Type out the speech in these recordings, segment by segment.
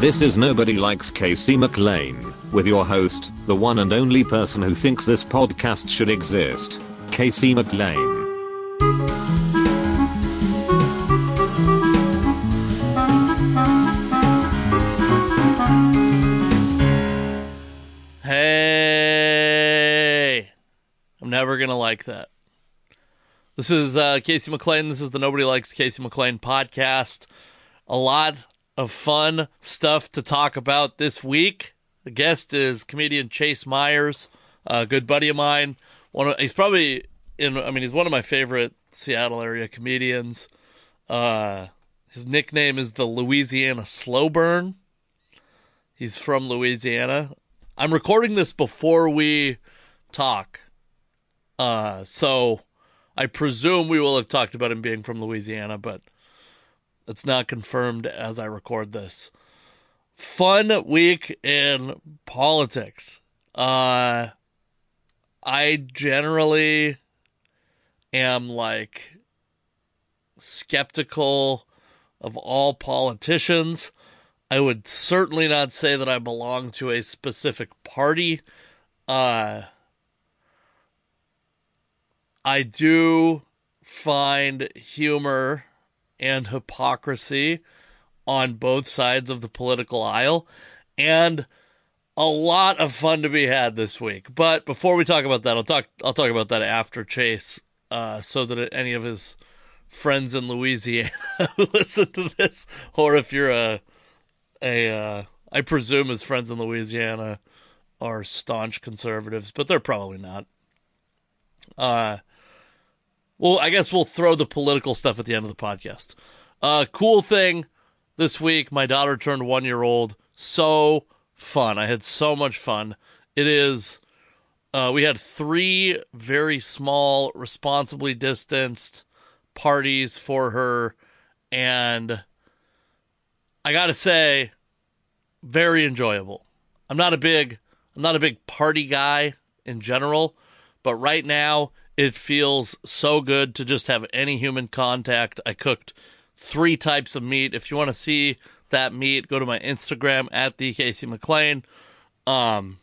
This is Nobody Likes Casey McLain, with your host, the one and only person who thinks this podcast should exist, Casey McLain. Hey, I'm never gonna like that. This is uh, Casey McLain. This is the Nobody Likes Casey McLain podcast. A lot of fun stuff to talk about this week. The guest is comedian Chase Mayers, a good buddy of mine. One, of, he's probably in. I mean, he's one of my favorite Seattle area comedians. Uh, his nickname is the Louisiana Slow Burn. He's from Louisiana. I'm recording this before we talk. Uh, so I presume we will have talked about him being from Louisiana, but it's not confirmed as I record this. Fun week in politics. Uh, I generally am like skeptical of all politicians. I would certainly not say that I belong to a specific party. Uh, I do find humor and hypocrisy on both sides of the political aisle and a lot of fun to be had this week. But before we talk about that, I'll talk I'll talk about that after Chase uh, so that any of his friends in Louisiana listen to this or if you're a a uh, I presume his friends in Louisiana are staunch conservatives, but they're probably not. Uh well, I guess we'll throw the political stuff at the end of the podcast. Uh, cool thing this week, my daughter turned one year old. So fun. I had so much fun. It is, uh, we had three very small, responsibly distanced parties for her. And I gotta say, very enjoyable. I'm not a big, I'm not a big party guy in general, but right now it feels so good to just have any human contact. I cooked three types of meat. If you want to see that meat, go to my Instagram at the Casey McLain. Um,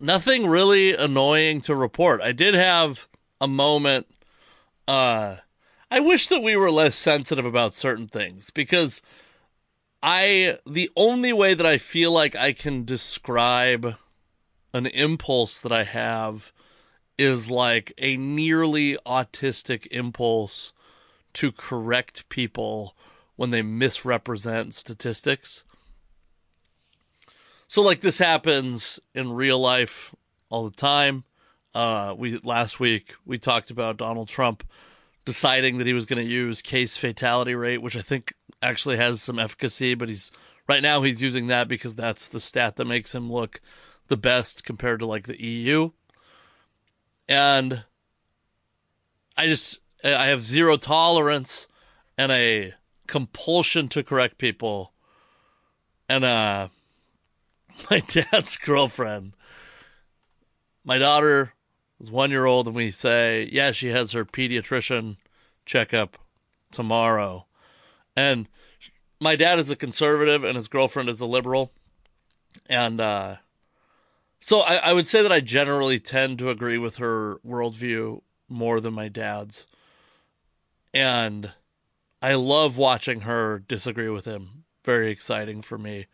nothing really annoying to report. I did have a moment. Uh, I wish that we were less sensitive about certain things because I the only way that I feel like I can describe an impulse that I have is like a nearly autistic impulse to correct people when they misrepresent statistics. So like this happens in real life all the time. Uh, we last week we talked about Donald Trump deciding that he was going to use case fatality rate, which I think actually has some efficacy, but he's right now he's using that because that's the stat that makes him look the best compared to like the EU. And I just I have zero tolerance and a compulsion to correct people. And uh my dad's girlfriend. My daughter is 1 year old and we say, "Yeah, she has her pediatrician checkup tomorrow." And my dad is a conservative and his girlfriend is a liberal. And uh so I, I would say that I generally tend to agree with her worldview more than my dad's. And I love watching her disagree with him. Very exciting for me.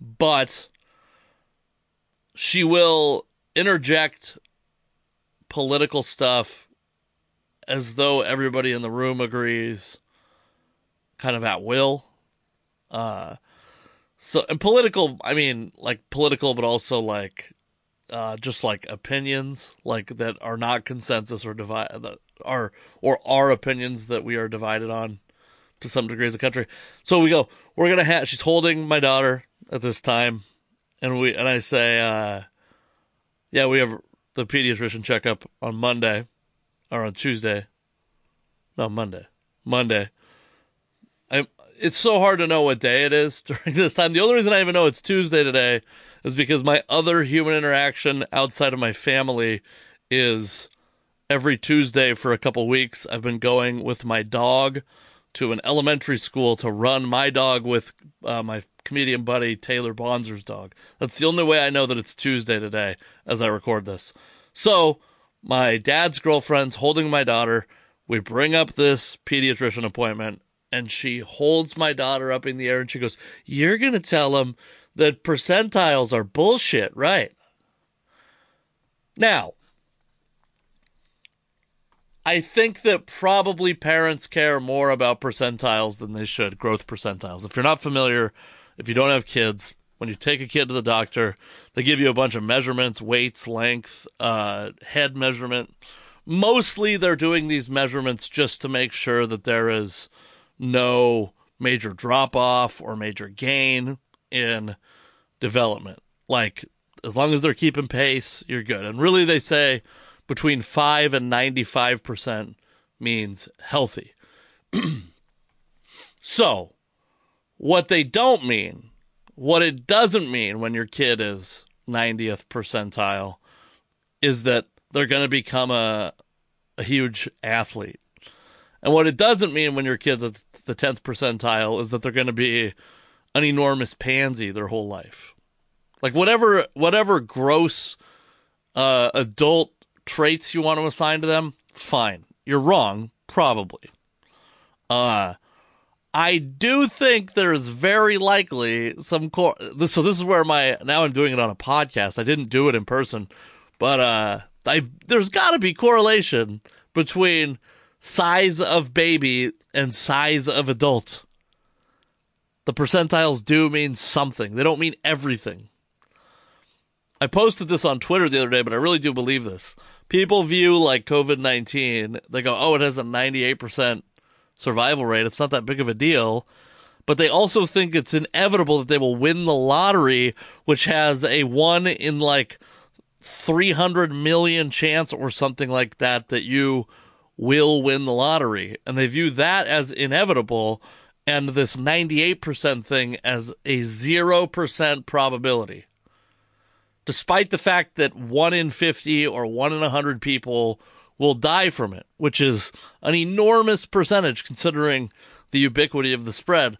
But she will interject political stuff as though everybody in the room agrees, kind of at will. Uh, so and political, I mean, like political, but also like, uh, just like opinions, like that are not consensus or divide that are or are opinions that we are divided on to some degree as a country. So we go, we're gonna have. She's holding my daughter at this time, and we and I say, uh, yeah, we have the pediatrician checkup on Monday or on Tuesday. No, Monday. Monday. It's so hard to know what day it is during this time. The only reason I even know it's Tuesday today is because my other human interaction outside of my family is every Tuesday for a couple weeks. I've been going with my dog to an elementary school to run my dog with uh, my comedian buddy Taylor Bonzer's dog. That's the only way I know that it's Tuesday today as I record this. So my dad's girlfriend's holding my daughter. We bring up this pediatrician appointment and she holds my daughter up in the air and she goes, You're going to tell him that percentiles are bullshit, right? Now, I think that probably parents care more about percentiles than they should, growth percentiles. If you're not familiar, if you don't have kids, when you take a kid to the doctor, they give you a bunch of measurements, weights, length, uh, head measurement. Mostly they're doing these measurements just to make sure that there is no major drop off or major gain in development. Like, as long as they're keeping pace, you're good. And really, they say between 5 and 95% means healthy. so, what they don't mean, what it doesn't mean when your kid is 90th percentile, is that they're going to become a, a huge athlete. And what it doesn't mean when your kid's at the 10th percentile is that they're going to be an enormous pansy their whole life. Like whatever whatever gross uh, adult traits you want to assign to them, fine. You're wrong, probably. Uh I do think there's very likely some core. So this is where my now I'm doing it on a podcast. I didn't do it in person, but uh, I there's got to be correlation between size of baby and size of adult. The percentiles do mean something. They don't mean everything. I posted this on Twitter the other day, but I really do believe this. People view like COVID 19, they go, oh, it has a 98% survival rate. It's not that big of a deal. But they also think it's inevitable that they will win the lottery, which has a one in like 300 million chance or something like that that you will win the lottery. And they view that as inevitable and this 98% thing as a 0% probability. Despite the fact that 1 in 50 or 1 in 100 people will die from it, which is an enormous percentage considering the ubiquity of the spread.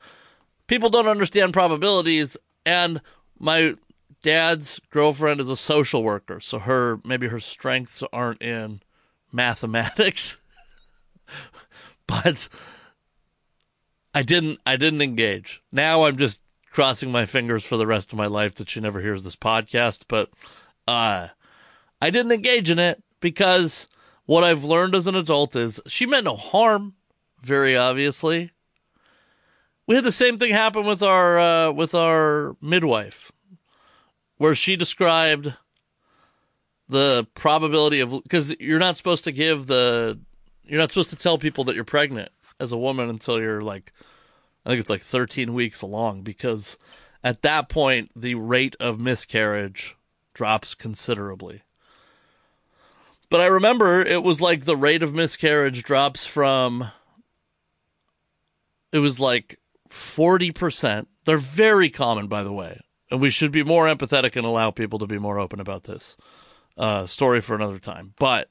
People don't understand probabilities, and my dad's girlfriend is a social worker, so her maybe her strengths aren't in mathematics. but I didn't I didn't engage. Now I'm just crossing my fingers for the rest of my life that she never hears this podcast, but uh I didn't engage in it because what I've learned as an adult is she meant no harm, very obviously. We had the same thing happen with our uh, with our midwife, where she described the probability of because you're not supposed to give the you're not supposed to tell people that you're pregnant as a woman until you're like I think it's like 13 weeks along because at that point the rate of miscarriage drops considerably. But I remember it was like the rate of miscarriage drops from it was like 40%. They're very common by the way. And we should be more empathetic and allow people to be more open about this. Uh, story for another time. But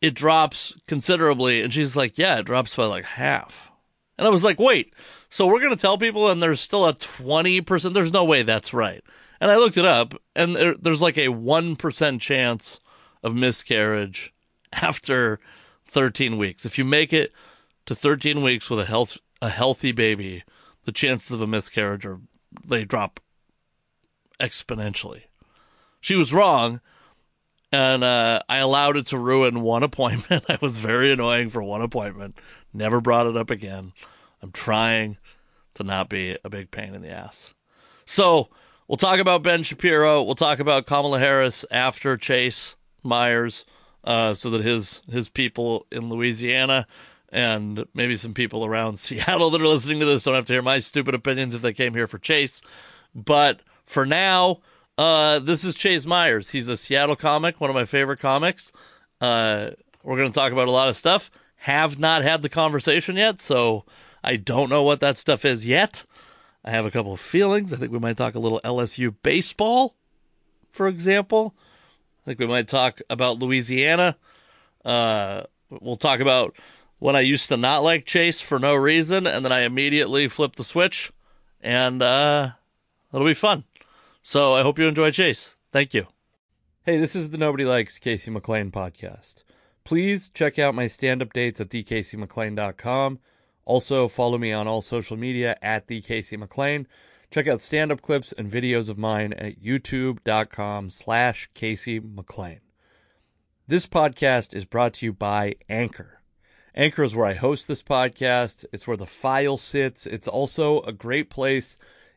it drops considerably. And she's like, yeah, it drops by like half. And I was like, wait, so we're going to tell people and there's still a 20%. There's no way that's right. And I looked it up and there, there's like a 1% chance of miscarriage after 13 weeks. If you make it to 13 weeks with a health, a healthy baby, the chances of a miscarriage are, they drop exponentially. She was wrong and uh, I allowed it to ruin one appointment. I was very annoying for one appointment. Never brought it up again. I'm trying to not be a big pain in the ass. So we'll talk about Ben Shapiro. We'll talk about Kamala Harris after Chase Mayers, uh, so that his his people in Louisiana and maybe some people around Seattle that are listening to this don't have to hear my stupid opinions if they came here for Chase. But for now, uh, this is Chase Mayers. He's a Seattle comic, one of my favorite comics. Uh, we're going to talk about a lot of stuff. Have not had the conversation yet, so I don't know what that stuff is yet. I have a couple of feelings. I think we might talk a little LSU baseball, for example. I think we might talk about Louisiana. Uh, we'll talk about when I used to not like Chase for no reason, and then I immediately flipped the switch, and uh, it'll be fun. So I hope you enjoy Chase. Thank you. Hey, this is the Nobody Likes Casey McLain podcast. Please check out my stand up dates at thecasey.mclain.com. Also, follow me on all social media at thecasey.mclain. Check out stand up clips and videos of mine at youtube.com slash Casey McLain. This podcast is brought to you by Anchor. Anchor is where I host this podcast. It's where the file sits. It's also a great place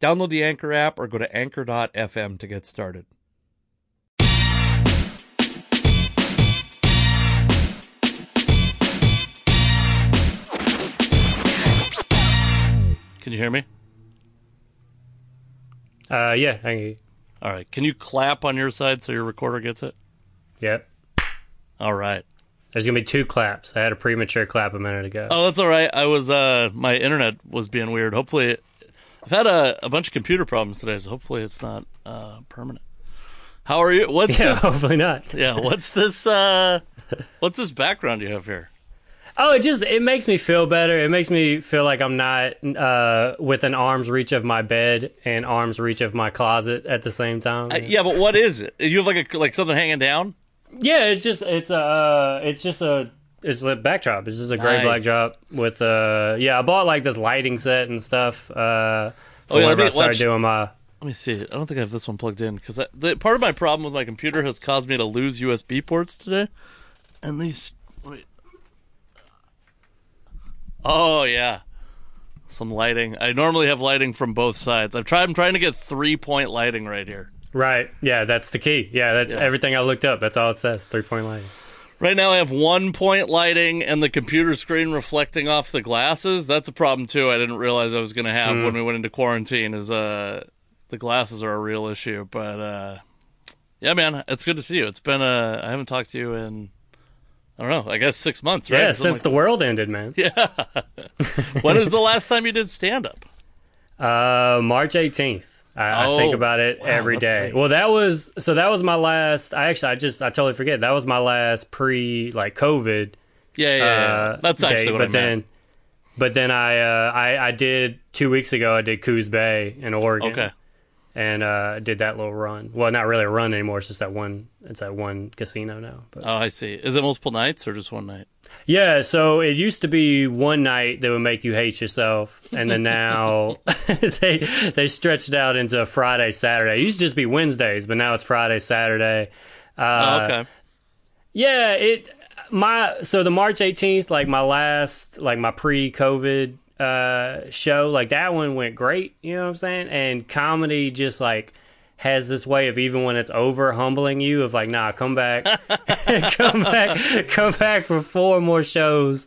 Download the Anchor app or go to anchor.fm to get started. Can you hear me? Uh, yeah, I can, All right. Can you clap on your side so your recorder gets it? yep. All right. There's gonna be two claps. I had a premature clap a minute ago. Oh, that's all right. I was uh my internet was being weird. Hopefully I've had a, a bunch of computer problems today, so hopefully it's not uh permanent. How are you? What's yeah, this? hopefully not. Yeah, what's this uh what's this background you have here? Oh, it just it makes me feel better. It makes me feel like I'm not uh, within arm's reach of my bed and arm's reach of my closet at the same time. Uh, yeah, but what is it? You have like a like something hanging down? yeah, it's just it's a uh, it's just a it's a backdrop. It's just a gray Nice. backdrop with uh yeah. I bought like this lighting set and stuff. Uh, Oh, yeah, whenever I started doing my Let me see. I don't think I have this one plugged in because the part of my problem with my computer has caused me to lose USB ports today. And these, wait. Oh yeah, some lighting. I normally have lighting from both sides. I've tried. I'm trying to get three point lighting right here. right. Yeah, that's the key. Yeah, that's Yeah. everything I looked up. That's all it says. Three point lighting. Right now, I have one point lighting and the computer screen reflecting off the glasses. That's a problem too. I didn't realize I was going to have when we went into quarantine. Is uh, the glasses are a real issue. But uh, yeah, man, it's good to see you. It's been uh, I haven't talked to you in I don't know. I guess six months, right? Yeah, Something since the world ended, man. like- when is the last time you did stand up? Uh, March 18th. I, I think Oh, about it wow, every day. late. Well, that was so that was my last. I actually, I just, I totally forget. That was my last pre like COVID. Yeah, yeah, yeah. Uh, That's actually date, what but I then, meant. but then I, uh, I, I did two weeks ago. I did Coos Bay in Oregon. Okay. And uh, did that little run. Well, not really a run anymore. It's just that one. It's that one casino now. But Oh, I see. Is it multiple nights or just one night? Yeah, so it used to be one night that would make you hate yourself, and then now they they stretched out into Friday, Saturday. It used to just be Wednesdays, but now it's Friday, Saturday. Uh, oh, okay. Yeah, it my so the March eighteenth, like my last, like my pre-COVID uh, show, like that one went great. You know what I'm saying? And comedy just like has this way of even when it's over, humbling you of like, nah, come back, come back, come back for four more shows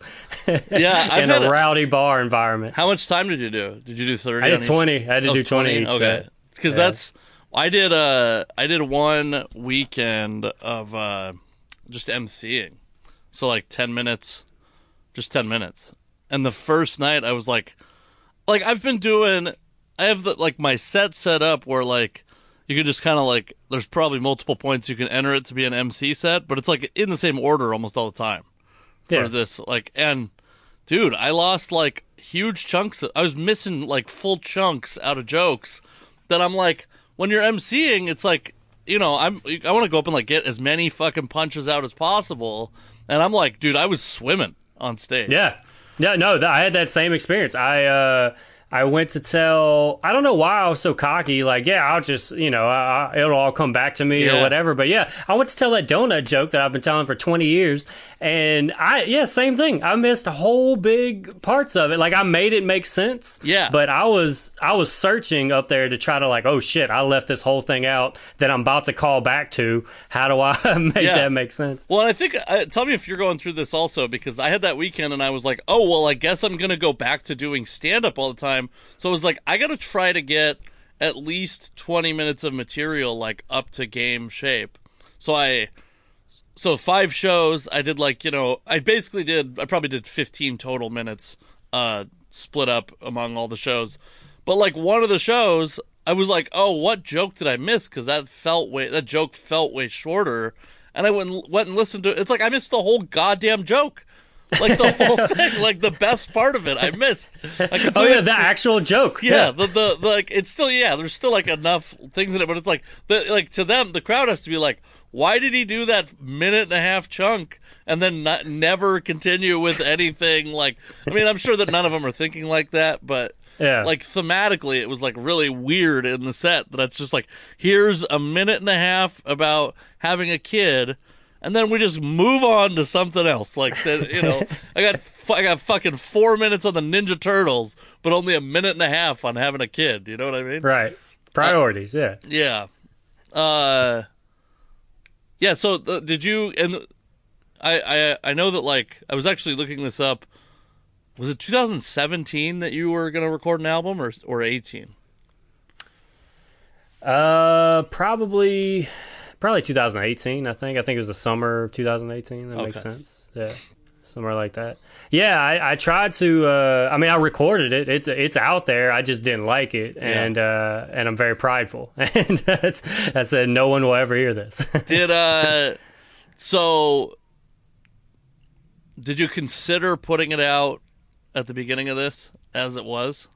Yeah, I've in a a- rowdy bar environment. How much time did you do? Did you do thirty? I did each? twenty. I had to Oh, do twenty. each Okay, set. because that's I did. Uh, I did one weekend of uh, just emceeing, so like ten minutes, just ten minutes. And the first night, I was like, like I've been doing. I have the, like my set set up where like you can just kind of like there's probably multiple points you can enter it to be an MC set, but it's like in the same order almost all the time for Yeah. this. Like and dude, I lost like huge chunks. I was missing like full chunks out of jokes that I'm like, when you're MCing, it's like, you know, I'm I want to go up and like get as many fucking punches out as possible, and I'm like, dude, I was swimming on stage. Yeah, yeah, no, th- I had that same experience. I uh, I went to tell. I don't know why I was so cocky. Like, yeah, I'll just, you know, I, it'll all come back to me Yeah. or whatever. But yeah, I went to tell that donut joke that I've been telling for 20 years, and I, yeah, same thing. I missed whole big parts of it. Like, I made it make sense. Yeah. But I was, I was searching up there to try to like, oh shit, I left this whole thing out that I'm about to call back to. How do I make Yeah. that make sense? Well, I think uh, tell me if you're going through this also because I had that weekend and I was like, oh well, I guess I'm gonna go back to doing stand up all the time. So I was like, I gotta try to get at least 20 minutes of material like up to game shape. So I, so five shows. I did like you know, I basically did. I probably did 15 total minutes, uh, split up among all the shows. But like one of the shows, I was like, oh, what joke did I miss? Because that felt way that joke felt way shorter. And I went and, went and listened to it. It's like I missed the whole goddamn joke. Like the whole thing, like the best part of it, I missed. Oh yeah, the actual joke. yeah, the, the the like it's still yeah, there's still like enough things in it, but it's like the like to them, the crowd has to be like, why did he do that minute and a half chunk and then not never continue with anything? Like, I mean, I'm sure that none of them are thinking like that, but Yeah. like thematically, it was like really weird in the set that it's just like here's a minute and a half about having a kid. And then we just move on to something else. Like that, you know, I got I got fucking four minutes on the Ninja Turtles, but only a minute and a half on having a kid. You know what I mean? Right. Priorities. Yeah. Yeah. Uh. Yeah. So uh, did you? And I, I I know that like I was actually looking this up. Was it 2017 that you were gonna record an album, or or 18? Uh, probably, probably 2018. I think. I think it was the summer of 2018. That makes sense. Yeah, somewhere like that. Yeah, I, I tried to. Uh, I mean, I recorded it. It's it's out there. I just didn't like it, and uh, and I'm very prideful. And that's I said no one will ever hear this. Did uh, so. Did you consider putting it out at the beginning of this as it was?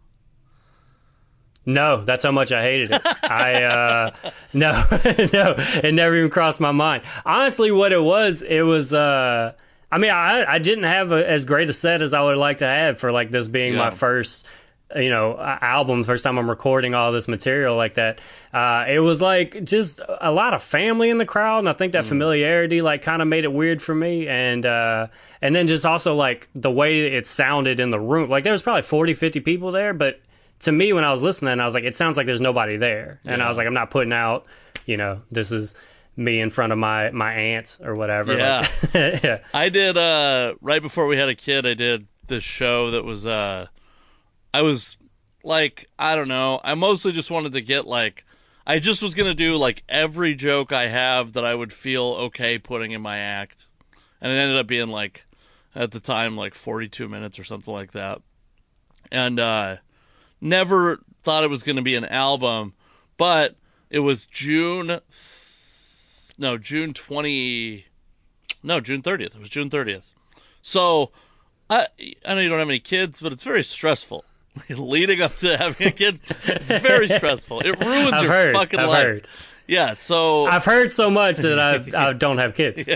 No, that's how much I hated it. I uh no, no, it never even crossed my mind. Honestly, what it was, it was uh I mean, I I didn't have a, as great a set as I would like to have for like this being Yeah. my first you know album first time i'm recording all this material like that uh it was like just a lot of family in the crowd and i think that familiarity like kind of made it weird for me and uh and then just also like the way it sounded in the room like there was probably 40 50 people there but to me when I was listening, I was like, it sounds like there's nobody there, and I was like, I'm not putting out, you know, this is me in front of my my aunt or whatever. Yeah. Like, yeah, I did uh right before we had a kid, I did this show that was uh I was like, I don't know. I mostly just wanted to get like I just was going to do like every joke I have that I would feel okay putting in my act. And it ended up being like at the time like 42 minutes or something like that. And uh never thought it was going to be an album, but it was June no, June 20 no, June 30th. It was June 30th. So, I I know you don't have any kids, but it's very stressful. Leading up to having a kid, it's very stressful. It ruins I've your heard. fucking I've life. heard. Yeah, so I've heard so much that I've, I don't have kids.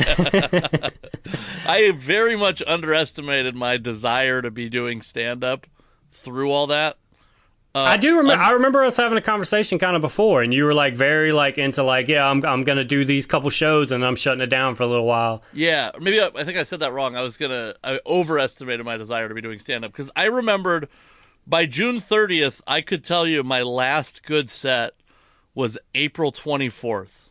I very much underestimated my desire to be doing stand up through all that. I do remember. I remember us having a conversation kind of before, and you were like very like into like, yeah, I'm I'm gonna do these couple shows, and I'm shutting it down for a little while. Yeah, or maybe I, I think I said that wrong. I was gonna I overestimated my desire to be doing stand up because I remembered by June 30th I could tell you my last good set was April 24th,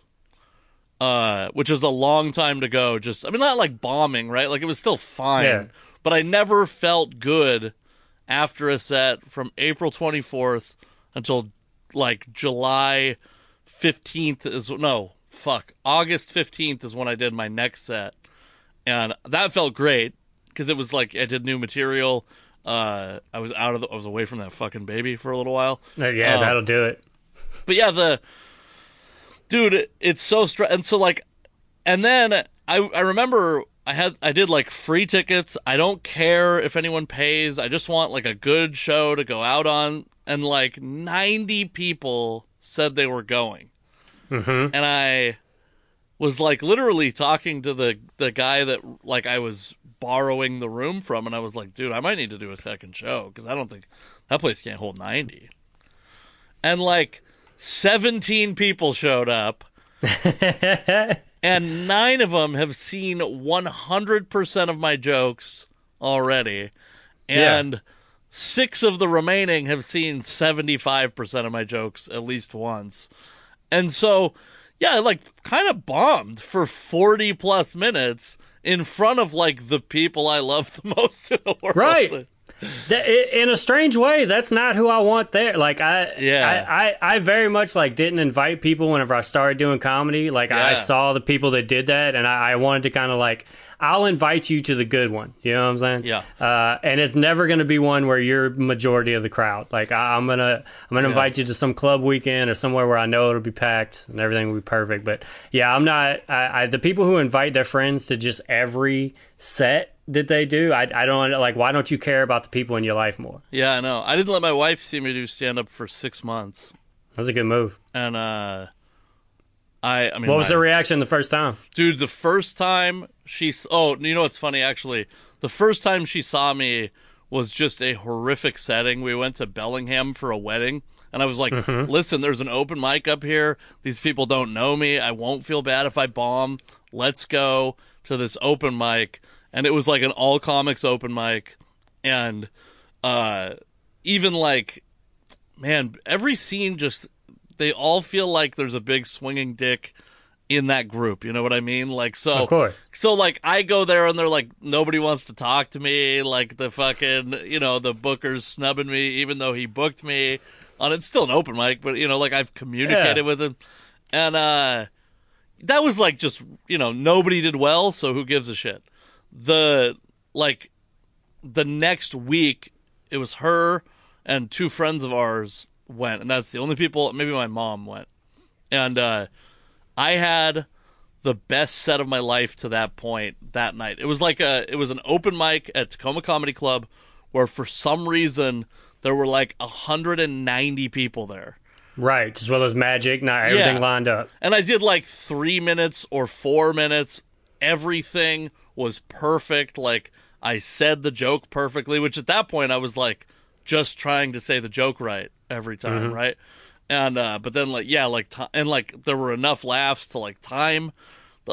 uh, which is a long time to go. Just I mean not like bombing right, like it was still fine, Yeah. but I never felt good after a set from April 24th until like July 15th is no fuck August 15th is when I did my next set and that felt great because it was like I did new material uh I was out of the, I was away from that fucking baby for a little while Uh, yeah, Oh. that'll do it. but yeah the dude it, it's so stre- and so like and then I I remember I had I did like free tickets. I don't care if anyone pays. I just want like a good show to go out on and like 90 people said they were going. Mm-hmm. And I was like literally talking to the the guy that like I was borrowing the room from and I was like, "Dude, I might need to do a second show cuz I don't think that place can't hold 90. And like 17 people showed up. and nine of them have seen 100% of my jokes already. And yeah. six of the remaining have seen 75% of my jokes at least once. And so, yeah, like kind of bombed for 40 plus minutes in front of like the people I love the most in the world. Right in a strange way, that's not who I want there. Like I, yeah, I, I, I very much like didn't invite people whenever I started doing comedy. Like yeah. I saw the people that did that, and I, I wanted to kind of like, I'll invite you to the good one. You know what I'm saying? Yeah. Uh, and it's never going to be one where you're majority of the crowd. Like I, am gonna, I'm gonna yeah. invite you to some club weekend or somewhere where I know it'll be packed and everything will be perfect. But yeah, I'm not. I, I the people who invite their friends to just every set that they do. I, I don't like. Why don't you care about the people in your life more? Yeah, I know. I didn't let my wife see me do stand up for six months. That's a good move. And uh, I, I mean, what was my, the reaction the first time, dude? The first time she, oh, you know what's funny? Actually, the first time she saw me was just a horrific setting. We went to Bellingham for a wedding. And I was like, mm-hmm. listen, there's an open mic up here. These people don't know me. I won't feel bad if I bomb. Let's go to this open mic and it was like an all comics open mic and uh even like man every scene just they all feel like there's a big swinging dick in that group you know what i mean? Like so of course. so like i go there and they're like nobody wants to talk to me like the fucking you know the booker's snubbing me even though he booked me on it's still an open mic but you know like i've communicated yeah. with him. And uh that was like just you know nobody did well so who gives a shit the like the next week it was her and two friends of ours went and that's the only people maybe my mom went. And uh i had the best set of my life to that point that night. It was like a it was an open mic at tacoma comedy club where for some reason there were like 190 people there. Right as well as magic not everything yeah. lined up. And i did like three minutes or four minutes everything was perfect. Like I said the joke perfectly, which at that point I was like just trying to say the joke right every time, mm-hmm. right? And uh but then like yeah, like t- and like there were enough laughs to like time.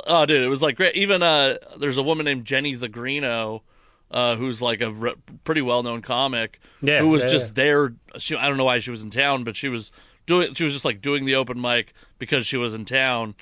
Oh, dude, it was like great. Even uh, there's a woman named Jenny Zigrino, uh, who's like a re- pretty well known comic, yeah, who was yeah, just yeah. there. She, I don't know why she was in town, but she was doing. She was just like doing the open mic because she was in town,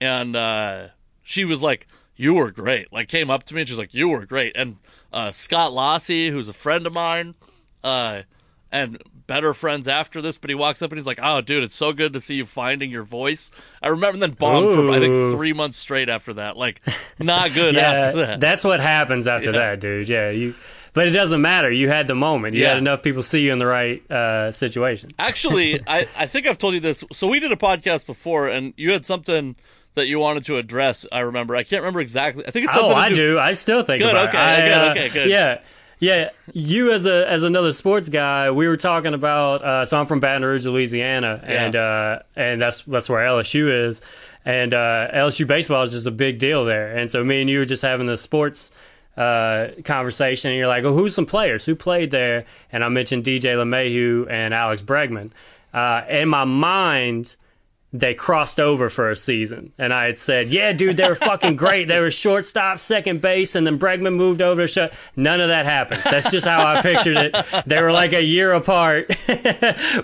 and uh, she was like you were great. Like came up to me and she's like, you were great. And uh, Scott Lassie, who's a friend of mine, uh, and better friends after this, but he walks up and he's like, "Oh, dude, it's so good to see you finding your voice." I remember then bombed Ooh. for I think three months straight after that. Like, not good yeah, after that. That's what happens after yeah. that, dude. Yeah, you. But it doesn't matter. You had the moment. You yeah. had enough people see you in the right uh, situation. Actually, I, I think I've told you this. So we did a podcast before, and you had something that you wanted to address. I remember. I can't remember exactly. I think it's something. Oh, I do. I still think good, about okay, it. I, good, uh, okay, good. Yeah. Yeah, you as a as another sports guy, we were talking about. Uh, so I'm from Baton Rouge, Louisiana, yeah. and uh, and that's that's where LSU is, and uh, LSU baseball is just a big deal there. And so me and you were just having the sports uh, conversation, and you're like, "Oh, who's some players who played there?" And I mentioned DJ LeMahieu and Alex Bregman. Uh, in my mind, they crossed over for a season. And I had said, yeah, dude, they were fucking great. They were shortstop, second base, and then Bregman moved over to shut. None of that happened. That's just how I pictured it. They were like a year apart.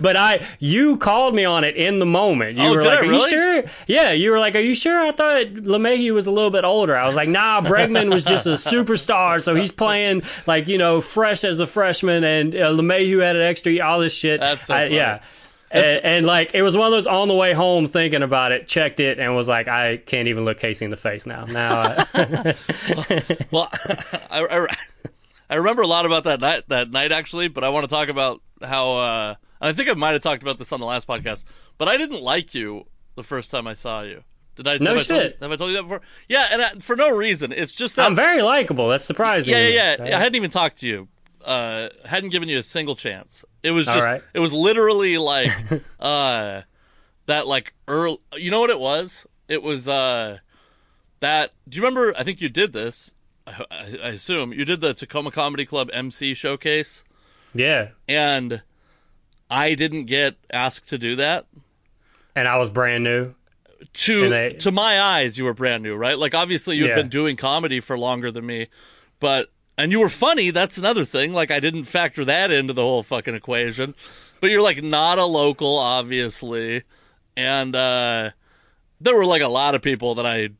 but I, you called me on it in the moment. You oh, were like, are really? you sure? Yeah, you were like, are you sure? I thought LeMahieu was a little bit older. I was like, nah, Bregman was just a superstar. So he's playing like, you know, fresh as a freshman and uh, LeMahieu had an extra, all this shit. That's so I, yeah and, and, like it was one of those on the way home thinking about it, checked it, and was like, I can't even look Casey in the face now. Now, well, I, I, I, remember a lot about that night. That night actually, but I want to talk about how uh, I think I might have talked about this on the last podcast, but I didn't like you the first time I saw you. Did I? No have shit. I told, have I told you that before? Yeah, and I, for no reason. It's just that I'm very likable. That's surprising. Yeah, yeah, yeah. I hadn't even talked to you uh, hadn't given you a single chance. It was just right. it was literally like uh that like early you know what it was? It was uh that do you remember I think you did this. I, I, I assume you did the Tacoma Comedy Club MC showcase. Yeah. And I didn't get asked to do that. And I was brand new. To they- to my eyes, you were brand new, right? Like obviously you've Yeah. been doing comedy for longer than me, but and you were funny. That's another thing. Like I didn't factor that into the whole fucking equation. But you're like not a local, obviously, and uh there were like a lot of people that I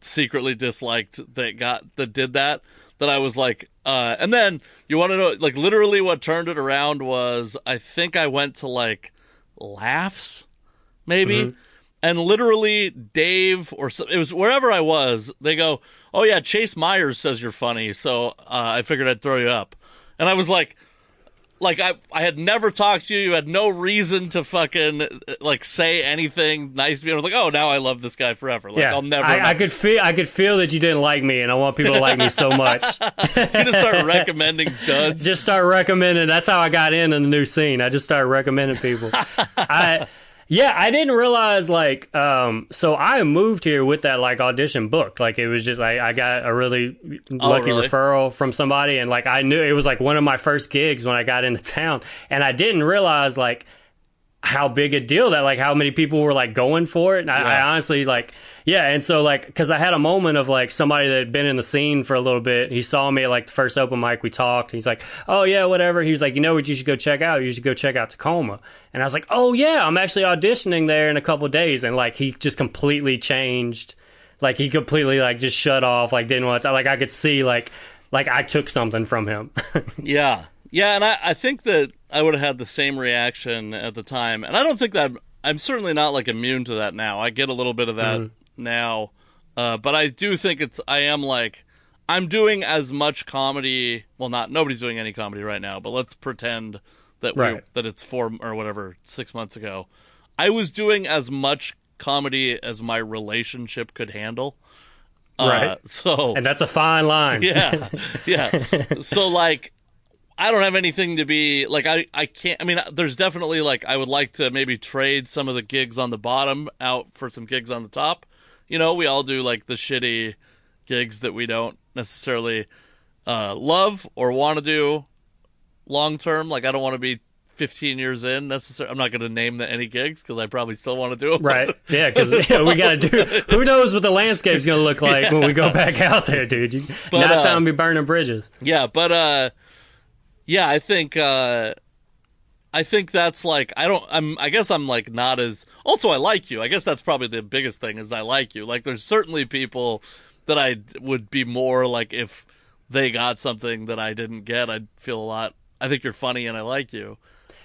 secretly disliked that got that did that that I was like uh and then you want to know like literally what turned it around was I think I went to like laughs maybe and literally Dave or it was wherever I was they go oh yeah Chase Mayers says you're funny so uh, I figured I'd throw you up and I was like like I I had never talked to you. You had no reason to fucking like say anything nice to me. I was like, oh, now I love this guy forever. Like yeah, I'll never. I, I could feel. I could feel that you didn't like me, and I want people to like me so much. I'm gonna start recommending duds. just start recommending. That's how I got in in the new scene. I just started recommending people. I yeah, I didn't realize like um so I moved here with that like audition book. Like it was just like I got a really lucky really? referral from somebody and like I knew it was like one of my first gigs when I got into town and I didn't realize like how big a deal that like how many people were like going for it. And I, I honestly like yeah, and so like because I had a moment of like somebody that had been in the scene for a little bit. He saw me at like the first open mic we talked. He's like, oh yeah, whatever. He was like, you know what, you should go check out. You should go check out Tacoma. And I was like, oh yeah, I'm actually auditioning there in a couple days. And like he just completely changed. Like he completely like just shut off. Like didn't want to. Like I could see like like I took something from him. Yeah, yeah, and I I think that I would have had the same reaction at the time, and I don't think that I'm certainly not like immune to that now. I get a little bit of that mm-hmm. Now, uh, but I do think it's I am like I'm doing as much comedy. Well, not nobody's doing any comedy right now, but let's pretend that we Right. that it's four or whatever six months ago. I was doing as much comedy as my relationship could handle. Uh, Right. so and that's a fine line. yeah yeah so like i don't have anything to be like i i can't i mean there's definitely like i would like to maybe trade some of the gigs on the bottom out for some gigs on the top you know we all do like the shitty gigs that we don't necessarily uh love or want to do long term like i don't want to be 15 years in necessarily i'm not going to name the, any gigs because i probably still want to do them Right. Yeah, because we got to do. Who knows what the landscape's going to look like when we go back out there, dude? You, But, not uh, time to be burning bridges. Yeah, but uh yeah, I think uh I think that's like I don't I'm I guess I'm like not as also I like you. I guess that's probably the biggest thing is I like you. Like there's certainly people that I would be more like if they got something that I didn't get, I'd feel a lot I think you're funny and I like you.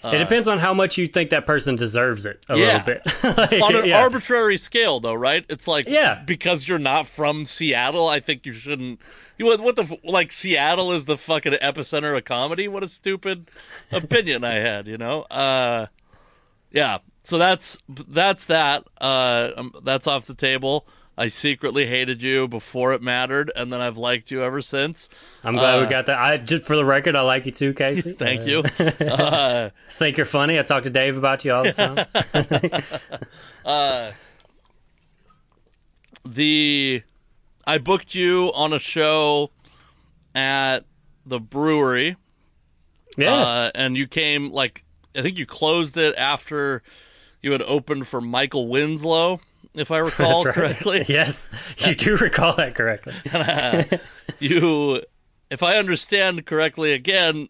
It depends on how much you think that person deserves it. A Yeah. little bit. Like, On an yeah. arbitrary scale though, right? It's like Yeah. because you're not from Seattle, I think you shouldn't you what, what the like Seattle is the fucking epicenter of comedy? What a stupid opinion I had, you know? Uh yeah. So that's that's that. Uh um, that's off the table. I secretly hated you before it mattered and then I've liked you ever since. I'm glad uh, we got that. I just for the record, I like you too, Casey. Thank you. Uh think you're funny. I talk to Dave about you all the time. the I booked you on a show at the brewery. Yeah. Uh, and you came like I think you closed it after you had opened for Michael Winslow, if I recall right. correctly. yes, you do recall that correctly. You if I understand correctly again,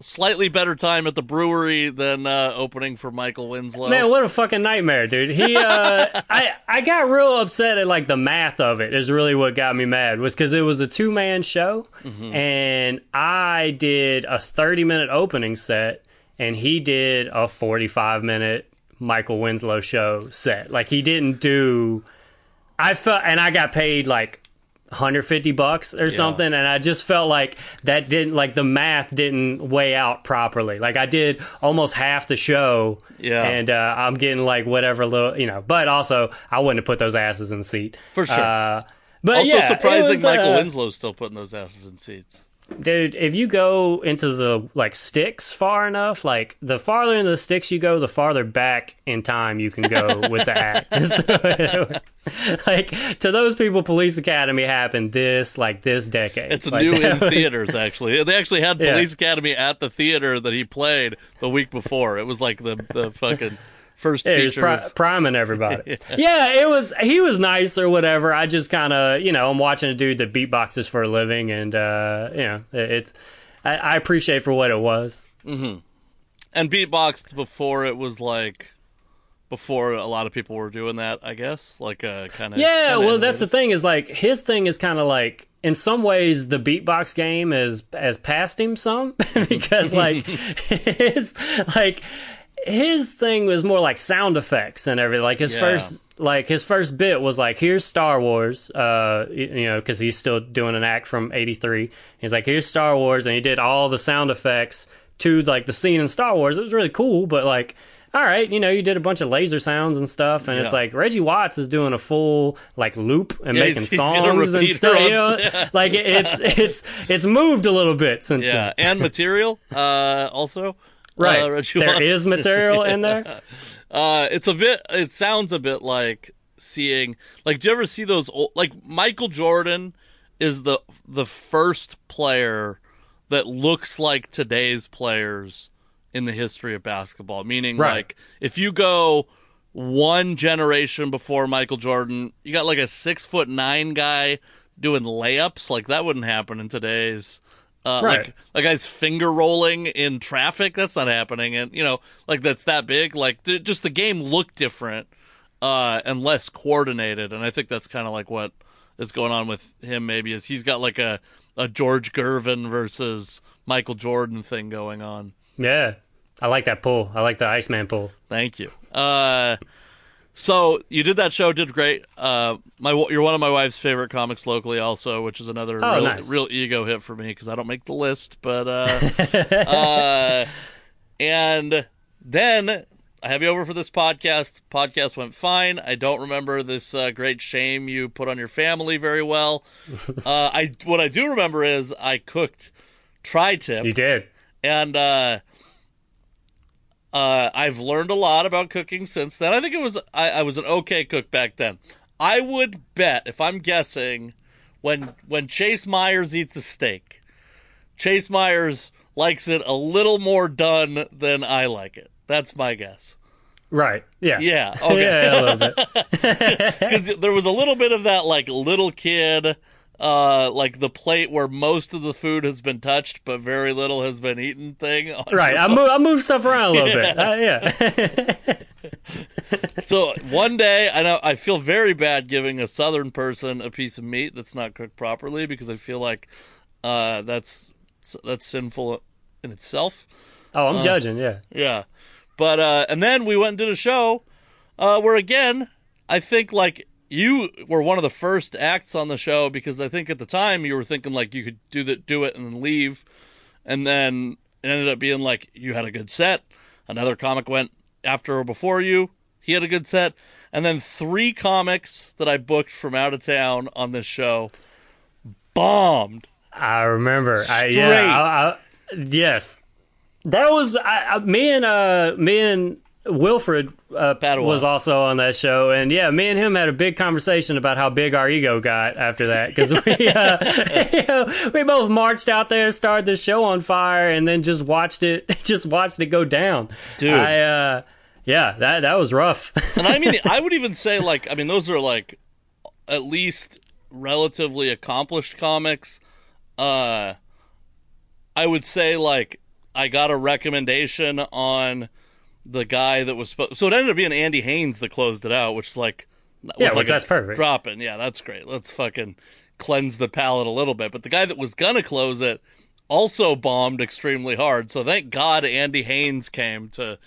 slightly better time at the brewery than uh, opening for Michael Winslow. Man, what a fucking nightmare, dude. He, uh, I, I got real upset at like the math of it. Is really what got me mad was because it was a two man show, and I did a thirty minute opening set, and he did a forty five minute Michael Winslow show set. Like he didn't do. I felt, and I got paid like 150 bucks or something and i just felt like that didn't like the math didn't weigh out properly like i did almost half the show Yeah. and uh, i'm getting like whatever little you know but also i wouldn't have put those asses in the seat For sure. uh, but also yeah, it surprising was, Michael uh, Winslow's still putting those asses in seats. Dude, if you go into the like sticks far enough, like the farther into the sticks you go, the farther back in time you can go with the act. like to those people, Police Academy happened this like this decade. It's like, new in was- theaters, actually. They actually had Yeah. Police Academy at the theater that he played the week before. It was like the the fucking first Yeah, he was feature. pri- priming everybody. yeah. it was. He was nice or whatever. I just kind of, you know, I'm watching a dude that beatboxes for a living, and uh, you know, it- it's. I, I appreciate for what it was. and beatboxed before it was like before a lot of people were doing that. I guess like a kind of Yeah, well, that's the thing is like his thing is kind of like in some ways the beatbox game has has passed him some because like his like his thing was more like sound effects and everything. Like his Yeah. first like his first bit was like here's Star Wars, uh, you know, because he's still doing an act from '83. He's like here's Star Wars, and he did all the sound effects to like the scene in Star Wars. It was really cool, but like. All right, you know, you did a bunch of laser sounds and stuff, and it's like Reggie Watts is doing a full like loop and Yeah, making he's- he's songs and stuff. You know? Like it- it's it's it's moved a little bit since yeah, then. and material uh, also. Right, uh, there Watts. material in there. Uh, it's a bit. It sounds a bit like seeing. Like, do you ever see those? Old, like Michael Jordan is the the first player that looks like today's players in the history of basketball. Meaning, Right. like, if you go one generation before Michael Jordan, you got like a six foot nine guy doing layups. Like that wouldn't happen in today's. Uh, Right. Like a guy's finger rolling in traffic. That's not happening. And, you know, like that's that big. Like th- just the game looked different uh, and less coordinated. And I think that's kind of like what is going on with him maybe is he's got like a, a George Gervin versus Michael Jordan thing going on. Yeah, I like that pull. I like the Iceman pull. Thank you. Uh, so you did that show, did great. Uh, my you're one of my wife's favorite comics locally, also, which is another Oh, real, nice. real ego hit for me because I don't make the list. But uh, uh, and then I have you over for this podcast. Podcast went fine. I don't remember this uh, great shame you put on your family very well. Uh, I what I do remember is I cooked tri-tip You did. and uh, I've learned a lot about cooking since then. I think it was I, I was an okay cook back then. I would bet if I'm guessing, when when Chase Mayers eats a steak, Chase Mayers likes it a little more done than I like it. That's my guess. Right. Yeah. Yeah. Okay. Yeah, a little bit. because there was a little bit of that like little kid uh like the plate where most of the food has been touched but very little has been eaten thing Right. I move I move stuff around a little bit. Uh, yeah. so one day i know i feel very bad giving a southern person a piece of meat that's not cooked properly because i feel like uh that's that's sinful in itself Oh, I'm judging. Yeah. Yeah. But uh and then we went and did a show uh where again, I think like you were one of the first acts on the show because I think at the time you were thinking like you could do that do it and then leave. And then it ended up being like you had a good set. Another comic went after or before you. He had a good set. And then three comics that I booked from out of town on this show bombed. I remember. I, yeah. I, I, yes. That was I, I, me and uh me and Wilfred uh, was also on that show, and yeah, me and him had a big conversation about how big our ego got after that because we uh, you know, we both marched out there, started the show on fire, and then just watched it just watched it go down. Dude. I uh yeah that that was rough. And I mean, I would even say like, I mean, those are like at least relatively accomplished comics. Uh, I would say like I got a recommendation on the guy that was supposed. So it ended up being Andy Haynes that closed it out, which is like, Yeah, like that's perfect. Dropping, yeah, that's great. Let's fucking cleanse the palate a little bit. But the guy that was gonna close it also bombed extremely hard. So thank God Andy Haynes came to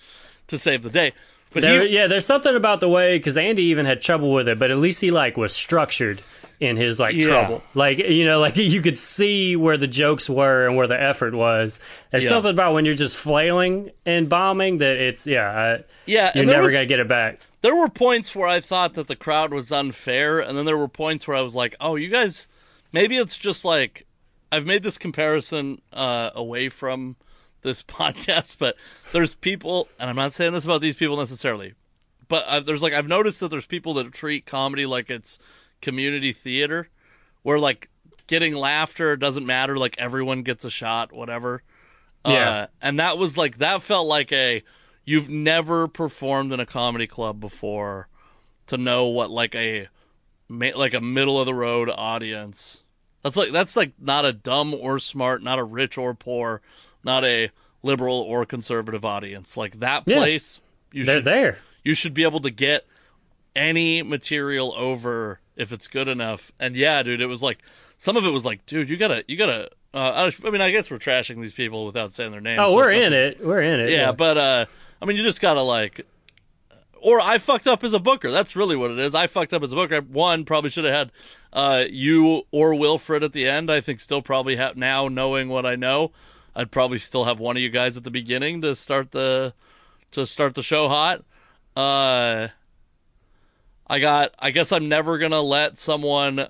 to save the day. But There, he, yeah, there's something about the way because Andy even had trouble with it, but at least he like was structured in his like Yeah. trouble. Like you know, like you could see where the jokes were and where the effort was. There's Yeah. something about when you're just flailing and bombing that it's yeah, I, yeah, you're never was- gonna get it back. there were points where I thought that the crowd was unfair, and then there were points where I was like, "Oh, you guys, maybe it's just like I've made this comparison uh, away from this podcast, but there's people, and I'm not saying this about these people necessarily, but uh, there's like I've noticed that there's people that treat comedy like it's community theater, where like getting laughter doesn't matter, like everyone gets a shot, whatever. Yeah. Uh, and that was like that felt like a you've never performed in a comedy club before to know what like a like a middle of the road audience. That's like that's like not a dumb or smart, not a rich or poor, not a liberal or conservative audience. Like that Yeah. place, you They're should there. you should be able to get any material over if it's good enough. And yeah, dude, it was like some of it was like, dude, you gotta, you gotta. Uh, I mean, I guess we're trashing these people without saying their names. Oh, we're in it. We're in it. Yeah, but uh, I mean, you just gotta like, or I fucked up as a booker. That's really what it is. I fucked up as a booker. One probably should have had uh, you or Wilfred at the end. I think still probably have now knowing what I know. I'd probably still have one of you guys at the beginning to start the to start the show hot. Uh, I got. I guess I'm never gonna let someone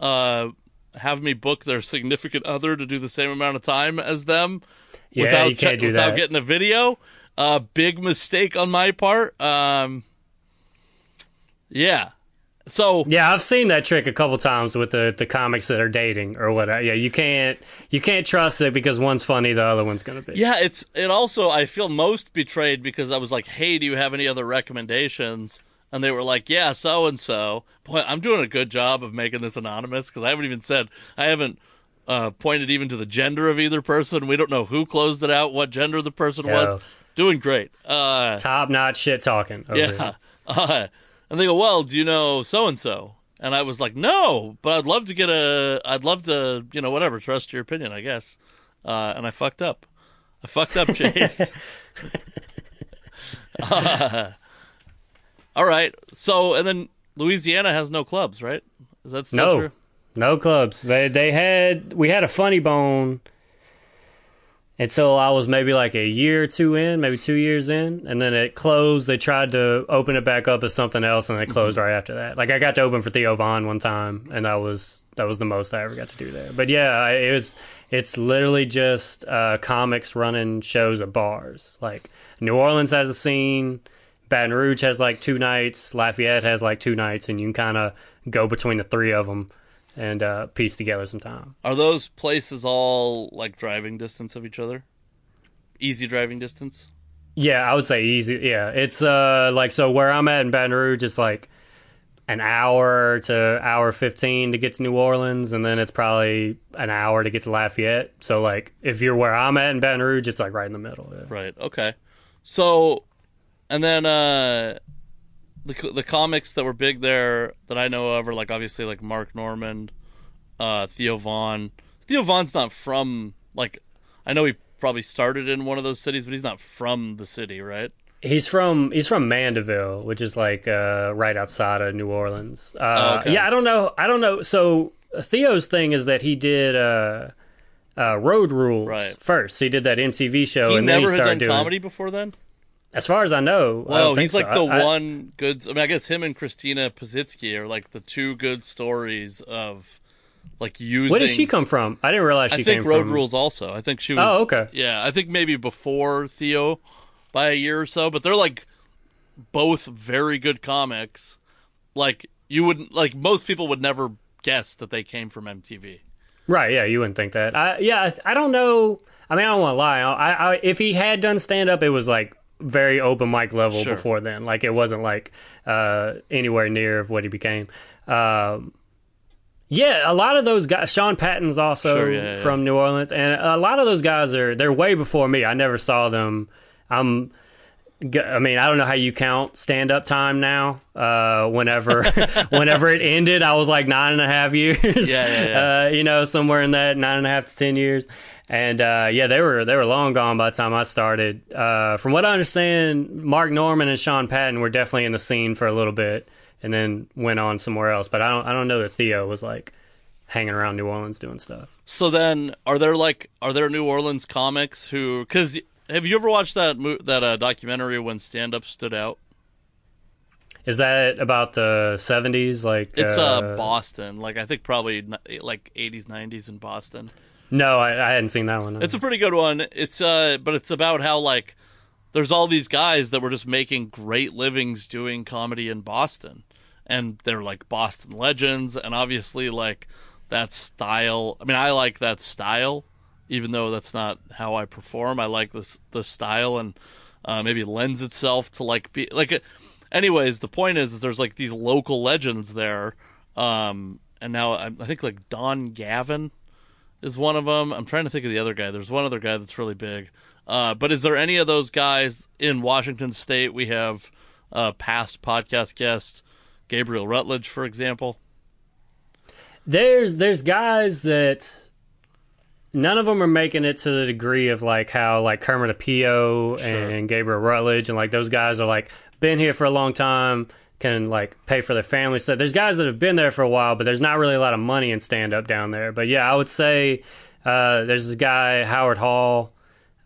uh have me book their significant other to do the same amount of time as them Yeah, without you can't do without that. getting a video. Uh, big mistake on my part. Um, yeah. So Yeah, I've seen that trick a couple times with the, the comics that are dating or whatever. Yeah, you can't you can't trust it because one's funny, the other one's gonna be. yeah, it's it also I feel most betrayed because I was like, "Hey, do you have any other recommendations?" And they were like, "Yeah, so and so." Boy, I'm doing a good job of making this anonymous because I haven't even said I haven't uh, pointed even to the gender of either person. We don't know who closed it out, what gender the person was. Doing great. Uh, Top notch shit talking. Yeah. Uh, and they go, well, do you know so and so? And I was like, no, but I'd love to get a, I'd love to, you know, whatever, trust your opinion, I guess. Uh, and I fucked up. I fucked up, Chase. All right. So, and then Louisiana has no clubs, right? Is that still No. true? No clubs. They they had we had a funny bone until I was maybe like a year or two in, maybe two years in, and then it closed. They tried to open it back up as something else, and it closed right after that. Like I got to open for Theo Von one time, and that was that was the most I ever got to do there. But yeah, I- it was it's literally just uh, comics running shows at bars. Like New Orleans has a scene. Baton Rouge has like two nights. Lafayette has like two nights, and you can kind of go between the three of them and uh, piece together some time. Are those places all like driving distance of each other? Easy driving distance? Yeah, I would say easy. Yeah, it's uh like so where I'm at in Baton Rouge, it's like an hour to hour fifteen to get to New Orleans, and then it's probably an hour to get to Lafayette. So like if you're where I'm at in Baton Rouge, it's like right in the middle. Yeah. Right. Okay. So, and then uh, the the comics that were big there that I know of are like obviously like Mark Normand, uh, Theo Von. Theo Von's not from like I know he probably started in one of those cities, but he's not from the city, right? He's from he's from Mandeville, which is like uh, right outside of New Orleans. Uh, Oh, okay. Yeah, I don't know. I don't know. So Theo's thing is that he did uh, uh, Road Rules Right. first. He did that MTV show, He and then he had started done doing. comedy before then. As far as I know, Well, he's like the I- I- one good. I mean, I guess him and Christina Pazsitzky are like the two good stories of like using. Where did she come from? I didn't realize she I think Road from. Rules also. I think she oh, was. Oh, okay. Yeah, I think maybe before Theo by a year or so, but they're like both very good comics. Like you would like most people would never guess that they came from MTV. Right? Yeah, you wouldn't think that. I, yeah, I, I don't know. I mean, I don't want to lie. I, I, if he had done stand up, it was like very open mic level Sure. before then. Like it wasn't like uh, anywhere near of what he became. Um, yeah, a lot of those guys. Sean Patton's also Sure, yeah, yeah. from New Orleans, and a lot of those guys are they're way before me. I never saw them. I'm. I mean, I don't know how you count stand up time now. Uh, whenever, whenever it ended, I was like nine and a half years. Yeah, yeah, yeah. Uh, you know, somewhere in that nine and a half to ten years. And uh, yeah, they were they were long gone by the time I started. Uh, from what I understand, Mark Normand and Sean Patton were definitely in the scene for a little bit, and then went on somewhere else. But I don't I don't know that Theo was like hanging around New Orleans doing stuff. So then, are there like are there New Orleans comics who? Because have you ever watched that mo- that uh, documentary when stand up stood out? Is that about the seventies? Like It's uh, Boston. Like I think probably like 80s, 90s in Boston. No, I, I hadn't seen that one. It's a pretty good one. It's uh, but it's about how like there's all these guys that were just making great livings doing comedy in Boston, and they're like Boston legends, and obviously like that style. I mean, I like that style, even though that's not how I perform. I like this the style, and uh, maybe lends itself to like be like. uh, Anyways, the point is, is there's like these local legends there, um, and now I, I think like Don Gavin is one of them. I'm trying to think of the other guy. There's one other guy that's really big. Uh, but is there any of those guys in Washington State? We have uh, past podcast guest Gabriel Rutledge, for example. there's there's guys that none of them are making it to the degree of like how like Kermit Apio and Gabriel Rutledge and like those guys are like been here for a long time can like pay for their family So There's guys that have been there for a while, but there's not really a lot of money in stand up down there. But yeah, I would say uh, there's this guy Howard Hall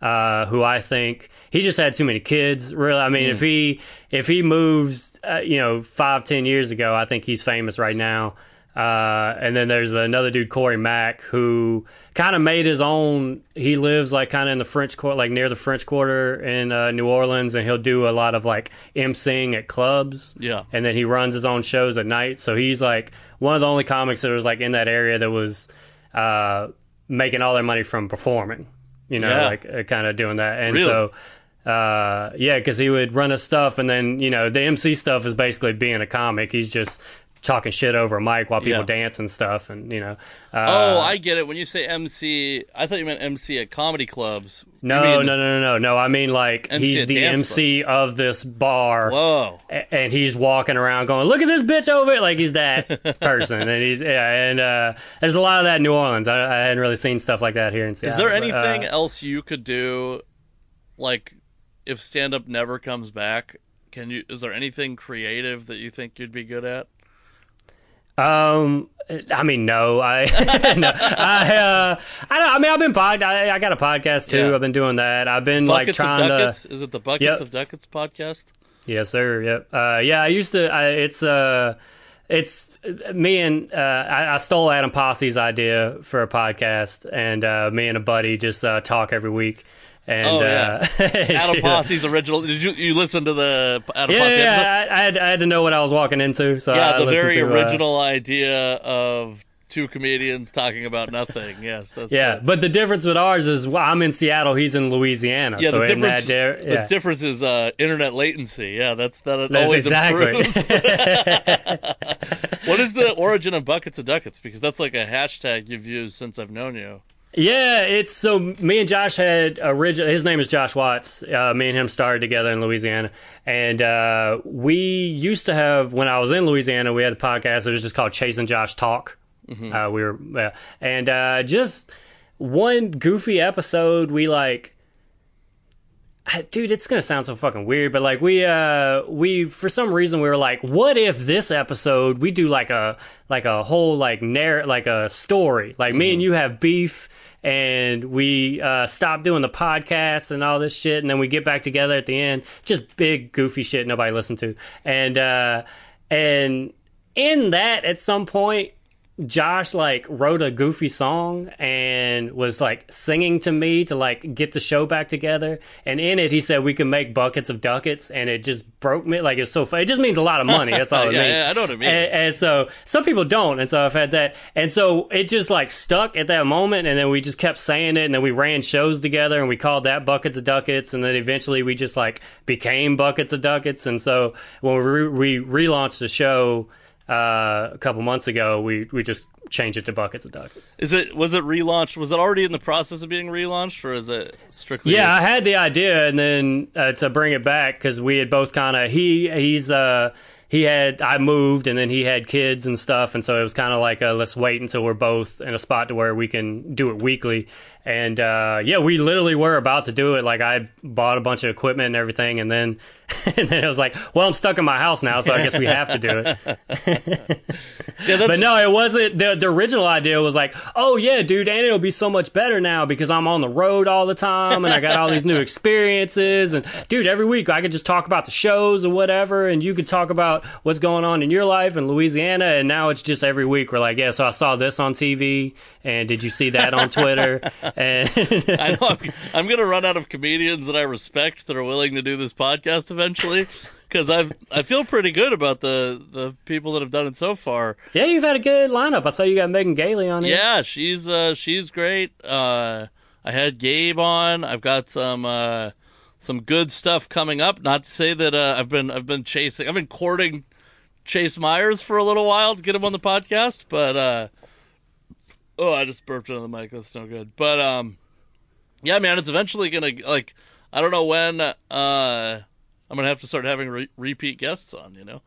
uh, who I think he just had too many kids. Really, I mean, if he if he moves, uh, you know, five ten years ago, I think he's famous right now. Uh, and then there's another dude, Corey Mack, who kind of made his own. He lives like kind of in the French Quarter, like near the French Quarter in uh, New Orleans, and he'll do a lot of like emceeing at clubs. Yeah. and then he runs his own shows at night. So he's like one of the only comics that was like in that area that was uh, making all their money from performing. You know, Yeah. like uh, kind of doing that. And Really? so, uh, yeah, because he would run his stuff, and then you know the MC stuff is basically being a comic. He's just talking shit over a mic while people Yeah. dance and stuff, and you know. Uh, oh, I get it. When you say MC, I thought you meant MC at comedy clubs. No, mean- no, no, no, no, no. I mean, like MC he's the MC of this bar. Whoa. and he's walking around going, "Look at this bitch over it!" Like he's that person, and he's yeah. And uh, there's a lot of that in New Orleans. I, I hadn't really seen stuff like that here in Seattle. Is there but, anything uh, else you could do, like, if stand up never comes back? Can you? Is there anything creative that you think you'd be good at? Um, I mean, no, I, no, I, uh, I, don't, I mean, I've been pod, I, I got a podcast too. Yeah. I've been doing that. I've been like Buckets of trying to. Is it the Buckets Yep. of Duckets podcast? Yes, sir. Yep. Uh, yeah, I used to. I, it's uh, it's me and uh, I, I stole Adam Posse's idea for a podcast, and uh, me and a buddy just uh, talk every week. And Oh, yeah. uh, Adam. Posse's original. Did you you listen to the Adam Yeah, Posse episode? yeah, I, I, had, I had to know what I was walking into, so Yeah, I the very to, uh, original idea of two comedians talking about nothing. Yes, that's yeah, but the difference with ours is well, I'm in Seattle, he's in Louisiana. yeah. so the difference, that yeah. the difference is uh, internet latency. Yeah, that's that That's always exactly. improves. What is the origin of buckets of duckets? Because that's like a hashtag you've used since I've known you. Yeah, it's so me and Josh had original. His name is Josh Watts. Uh, me and him started together in Louisiana, and uh, we used to have when I was in Louisiana, we had a podcast. It was just called Chase and Josh Talk. Uh, we were, yeah. and uh, just one goofy episode. We like dude it's gonna sound so fucking weird but like we uh we for some reason we were like what if this episode we do like a like a whole like narr like a story like me and you have beef and we uh stop doing the podcast and all this shit and then we get back together at the end. Just big goofy shit nobody listened to. And uh and in that at some point Josh like wrote a goofy song and was like singing to me to like get the show back together. And in it, he said we can make buckets of duckets, and it just broke me. Like it's so funny. It just means a lot of money. That's all it Yeah, means. yeah, I know what it means. And, and so some people don't, and so I've had that, and so it just like stuck at that moment, and then we just kept saying it, and then we ran shows together, and we called that buckets of duckets, and then eventually we just like became buckets of duckets, and so when we, re- we relaunched the show uh, a couple months ago, we we just changed it to buckets of duckets. Is it was it relaunched? Was it already in the process of being relaunched, or is it strictly? Yeah, I had the idea, and then uh, to bring it back because we had both kind of he he's uh he had I moved, and then he had kids and stuff, and so it was kind of like uh let's wait until we're both in a spot to where we can do it weekly. And uh, yeah, we literally were about to do it. Like I bought a bunch of equipment and everything, and then and then it was like, well, I'm stuck in my house now, so I guess we have to do it. Yeah, But no, it wasn't. The, the original idea was like, oh, yeah, dude, and it'll be so much better now because I'm on the road all the time and I got all these new experiences. And, dude, every week I could just talk about the shows or whatever, and you could talk about what's going on in your life in Louisiana. And now it's just every week we're like, yeah, so I saw this on TV, and did you see that on Twitter? and I know I'm, I'm going to run out of comedians that I respect that are willing to do this podcast eventually. Because I've I feel pretty good about the the people that have done it so far. yeah, you've had a good lineup. I saw you got Megan Gailey on here. Yeah, she's uh she's great. Uh I had Gabe on. I've got some uh some good stuff coming up. Not to say that uh, I've been I've been chasing I've been courting Chase Mayers for a little while to get him on the podcast, but uh oh, I just burped into the mic. That's no good. But um yeah, man, it's eventually going to like I don't know when uh I'm going to have to start having re- repeat guests on, you know.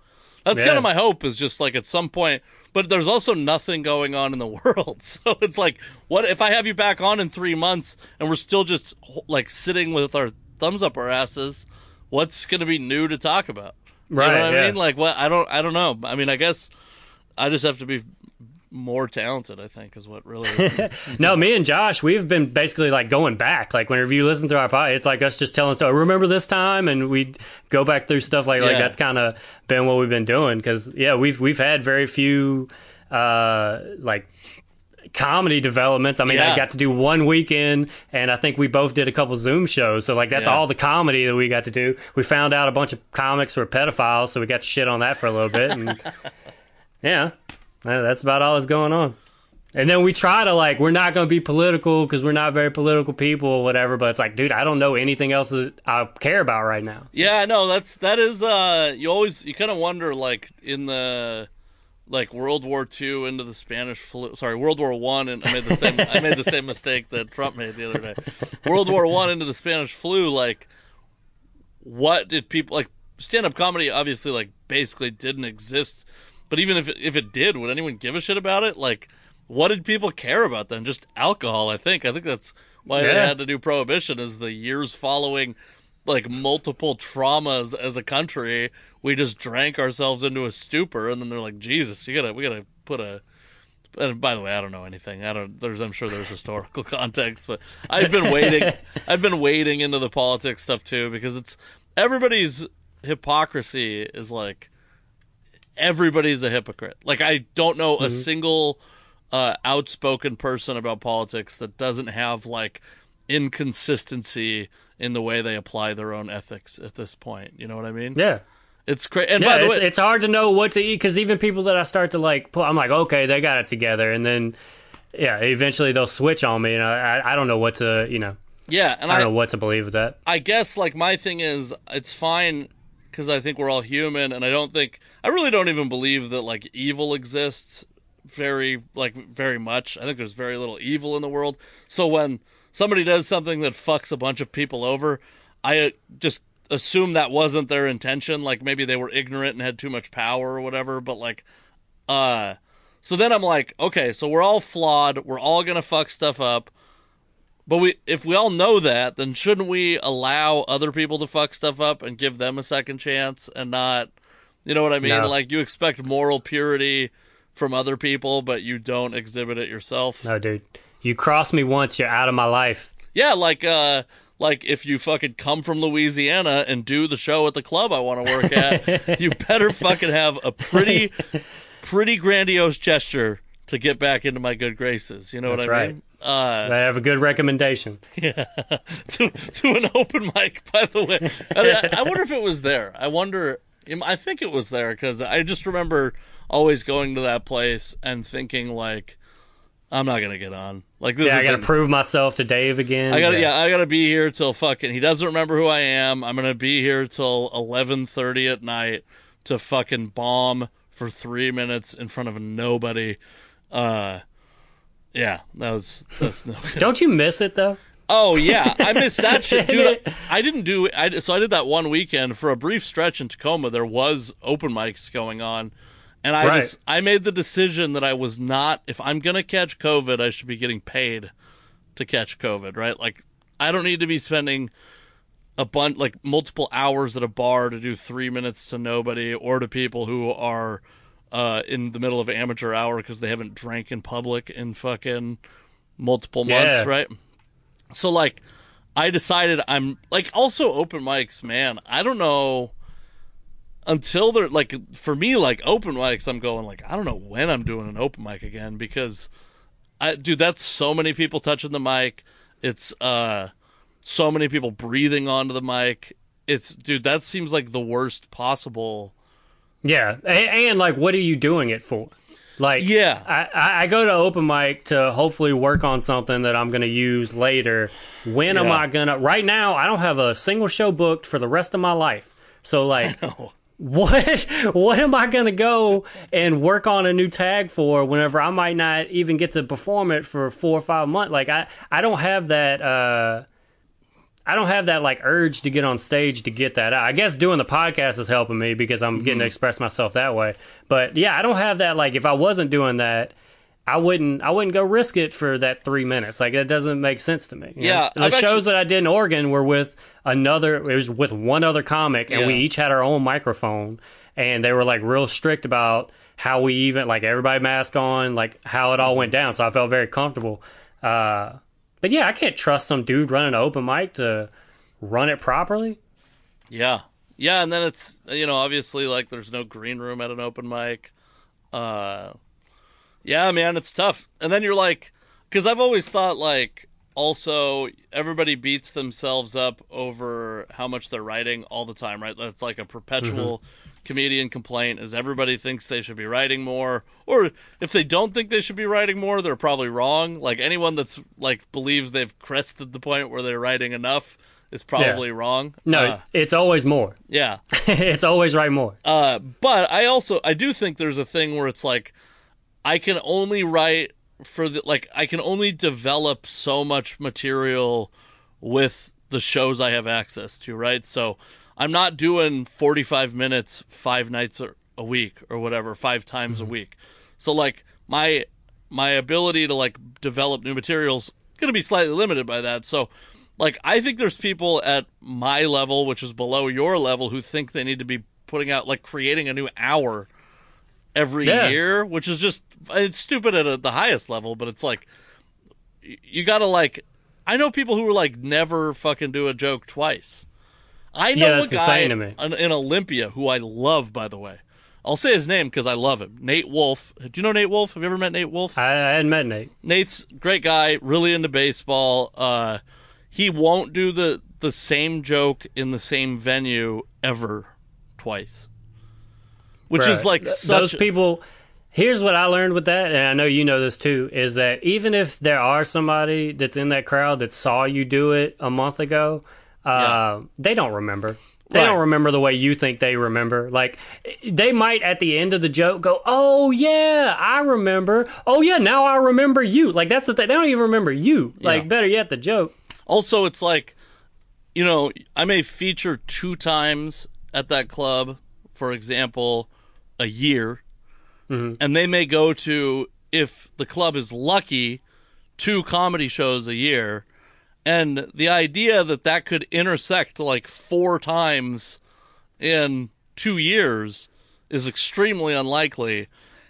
That's Yeah. kind of my hope is just like at some point, but there's also nothing going on in the world. So it's like, what if I have you back on in three months and we're still just like sitting with our thumbs up our asses? What's going to be new to talk about? You Right, know what I yeah. mean? Like, what? I don't, I don't know. I mean, I guess I just have to be more talented. I think is what really. No, me and Josh, we've been basically like going back. Like whenever you listen to our podcast, it's like us just telling stuff. Remember this time, and we go back through stuff like like that's kind of been what we've been doing. Because yeah, we've we've had very few uh like comedy developments. I mean, Yeah. I got to do one weekend, and I think we both did a couple Zoom shows. So like that's Yeah. all the comedy that we got to do. We found out a bunch of comics were pedophiles, so we got to shit on that for a little bit. And yeah, that's about all that's going on. And then we try to like, we're not going to be political because we're not very political people or whatever. But it's like, dude, I don't know anything else that I care about right now. Yeah, I know that's that is uh you always you kind of wonder like in the like World War II into the Spanish flu sorry World War 1 and I made the same I made the same mistake that Trump made the other day. World War 1 into the Spanish flu like what did people like stand up comedy obviously like basically didn't exist but even if it, if it did would anyone give a shit about it? Like what did people care about then? Just alcohol I think. I think that's why they had to do prohibition is the years following like multiple traumas as a country we just drank ourselves into a stupor and then they're like jesus you gotta we gotta put a and by the way i don't know anything. I don't there's i'm sure there's historical context but i've been waiting i've been wading into the politics stuff too because it's everybody's hypocrisy is like everybody's a hypocrite like i don't know a single uh, outspoken person about politics that doesn't have like inconsistency in the way they apply their own ethics at this point. You know what I mean? Yeah. It's great. And Yeah, by the it's, way, it's hard to know what to eat because even people that I start to like, pull, I'm like, okay, they got it together, and then yeah, eventually they'll switch on me, and I, I, I don't know what to, you know, yeah, and I I, don't know what to believe with that. I guess like my thing is it's fine because I think we're all human, and I don't think I really don't even believe that like evil exists very like very much. I think there's very little evil in the world. So when somebody does something that fucks a bunch of people over, I uh, just assume that wasn't their intention. Like maybe they were ignorant and had too much power or whatever. But like, uh, so then I'm like, okay, so we're all flawed. We're all gonna fuck stuff up. But we, if we all know that, then shouldn't we allow other people to fuck stuff up and give them a second chance and not, you know what I mean? No. Like you expect moral purity from other people, but you don't exhibit it yourself. No, dude, you cross me once, you're out of my life. Yeah, like uh, like if you fucking come from Louisiana and do the show at the club I want to work at, you better fucking have a pretty, pretty grandiose gesture to get back into my good graces. You know That's what I right. mean? Uh, I have a good recommendation. Yeah, to to an open mic. By the way, I, I wonder if it was there. I wonder. I think it was there because I just remember always going to that place and thinking like, I'm not gonna get on. Like this Yeah, I got to an- prove myself to Dave again. I gotta, yeah. I gotta be here till fucking. He doesn't remember who I am. I'm gonna be here till 11:30 at night to fucking bomb for three minutes in front of nobody. Uh, yeah, that was that's no. Don't you miss it though? Oh yeah, I missed that shit, dude. I didn't do. I so I did that one weekend for a brief stretch in Tacoma. There was open mics going on, and I Right. just I made the decision that I was not. If I'm gonna catch COVID, I should be getting paid to catch COVID, right? Like I don't need to be spending a bunch like multiple hours at a bar to do three minutes to nobody or to people who are uh, in the middle of amateur hour because they haven't drank in public in fucking multiple months, Yeah. right? So like I decided I'm like also open mics, man. I don't know until they're like for me like open mics I'm going like I don't know when I'm doing an open mic again because I dude that's so many people touching the mic. It's uh so many people breathing onto the mic. It's dude that seems like the worst possible. Yeah, and, and like, what are you doing it for? Like, Yeah. I, I go to open mic to hopefully work on something that I'm going to use later. When am I gonna? Right now, I don't have a single show booked for the rest of my life. So like, what what am I gonna go and work on a new tag for whenever I might not even get to perform it for four or five months? Like I I don't have that. uh I don't have that like urge to get on stage to get that out. I guess doing the podcast is helping me because I'm getting to express myself that way. But yeah, I don't have that like if I wasn't doing that, I wouldn't I wouldn't go risk it for that three minutes. Like that doesn't make sense to me. Yeah, know? the shows that I did in Oregon were with another. It was with one other comic, and we each had our own microphone, and they were like real strict about how we even like everybody mask on, like how it all went down. So I felt very comfortable. Uh, but yeah, I can't trust some dude running an open mic to run it properly. Yeah. Yeah, and then it's you know, obviously like there's no green room at an open mic. Uh Yeah, man, it's tough. And then you're like cuz I've always thought like also everybody beats themselves up over how much they're writing all the time, right? That's like a perpetual comedian complaint is everybody thinks they should be writing more or if they don't think they should be writing more, they're probably wrong. Like anyone that's like believes they've crested the point where they're writing enough is probably wrong. No, Uh, it's always more. yeah. it's always write more. Uh, but I also I do think there's a thing where it's like I can only write for the like I can only develop so much material with the shows I have access to, right? So I'm not doing 45 minutes 5 nights a- week or whatever, 5 times a mm-hmm. week. So like my my ability to like develop new materials going to be slightly limited by that. So like I think there's people at my level, which is below your level, who think they need to be putting out like creating a new hour every Yeah. year, which is just it's stupid at a, the highest level, but it's like you got to like I know people who are like never fucking do a joke twice. I know Yeah, a guy in, Olympia who I love by the way. I'll say his name because I love him. Nate Wolf. Do you know Nate Wolf? Have you ever met Nate Wolf? I, I hadn't met Nate. Nate's great guy, really into baseball. Uh, he won't do the the same joke in the same venue ever twice, which is like th- such. those people. Here's what I learned with that, and I know you know this too, is that even if there are somebody that's in that crowd that saw you do it a month ago, uh, Yeah. they don't remember. They Right. don't remember the way you think they remember. Like they might at the end of the joke go, "Oh yeah, I remember. Oh yeah, now I remember you." Like that's the thing. They don't even remember you. Like Yeah. better yet, the joke. also, it's like, you know, I may feature two times at that club, for example, a year, and they may go to if the club is lucky, two comedy shows a year. And the idea that that could intersect like four times in two years is extremely unlikely.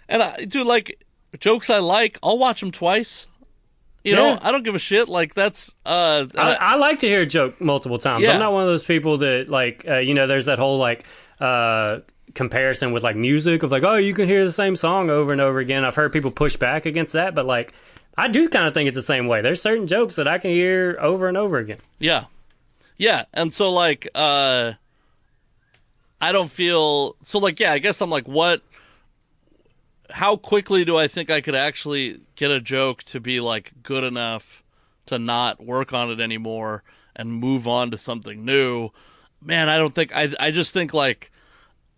And I do like jokes I like. I'll watch them twice. You know, I don't give a shit. Like that's uh, I, I- I like to hear a joke multiple times. Yeah. I'm not one of those people that like uh, you know. There's that whole like uh, comparison with like music of like oh you can hear the same song over and over again. I've heard people push back against that, but like I do kind of think it's the same way. There's certain jokes that I can hear over and over again. Yeah. Yeah. And so like uh I don't feel so like yeah, I guess I'm like what how quickly do I think I could actually get a joke to be like good enough to not work on it anymore and move on to something new? Man, I don't think I I just think like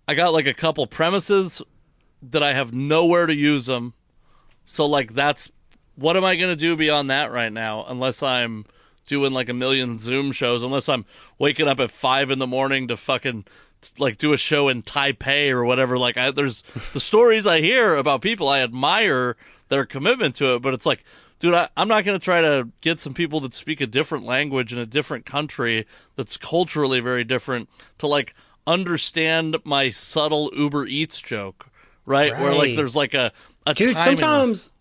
I got like a couple premises that I have nowhere to use them. So like that's what am I going to do beyond that right now unless I'm doing like a million Zoom shows unless I'm waking up at 5 in the morning to fucking like do a show in Taipei or whatever like I, there's the stories I hear about people I admire their commitment to it but it's like dude I, I'm not going to try to get some people that speak a different language in a different country that's culturally very different to like understand my subtle Uber Eats joke, right? Where like there's like a, a Dude, sometimes,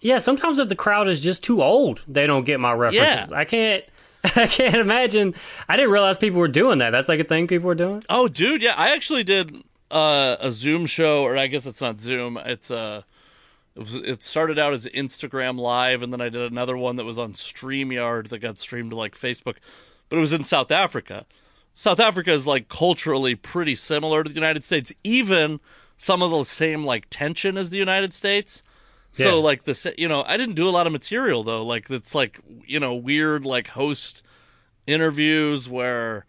yeah, sometimes if the crowd is just too old, they don't get my references. I can't, I can't imagine. I didn't realize people were doing that. That's like a thing people were doing. Oh, dude, yeah, I actually did uh, a Zoom show, or I guess it's not Zoom. It's uh, it, was, it started out as Instagram Live, and then I did another one that was on Streamyard that got streamed to like Facebook, but it was in South Africa. South Africa is like culturally pretty similar to the United States, even some of the same like tension as the United States. So like the you know I didn't do a lot of material though like it's like you know weird like host interviews where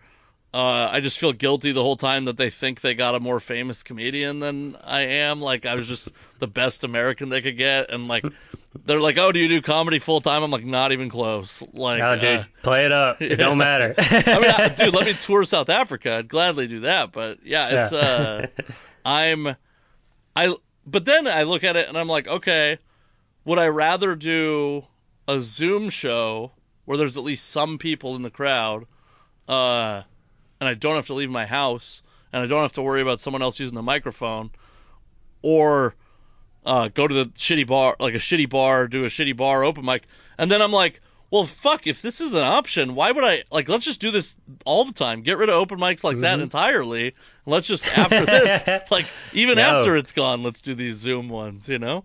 uh, I just feel guilty the whole time that they think they got a more famous comedian than I am. Like I was just the best American they could get, and like they're like, "Oh, do you do comedy full time?" I'm like, "Not even close." Like, Oh, dude, uh, play it up. It don't matter. I mean, I, dude, let me tour South Africa. I'd gladly do that. But yeah, it's uh, I'm, I. But then I look at it and I'm like, okay, would I rather do a Zoom show where there's at least some people in the crowd, uh, and I don't have to leave my house and I don't have to worry about someone else using the microphone, or uh, go to the shitty bar, like a shitty bar, do a shitty bar open mic, and then I'm like, well, fuck, if this is an option, why would I like? Let's just do this all the time. Get rid of open mics like that mm-hmm. entirely. Let's just after this, like even No. after it's gone, let's do these Zoom ones. You know?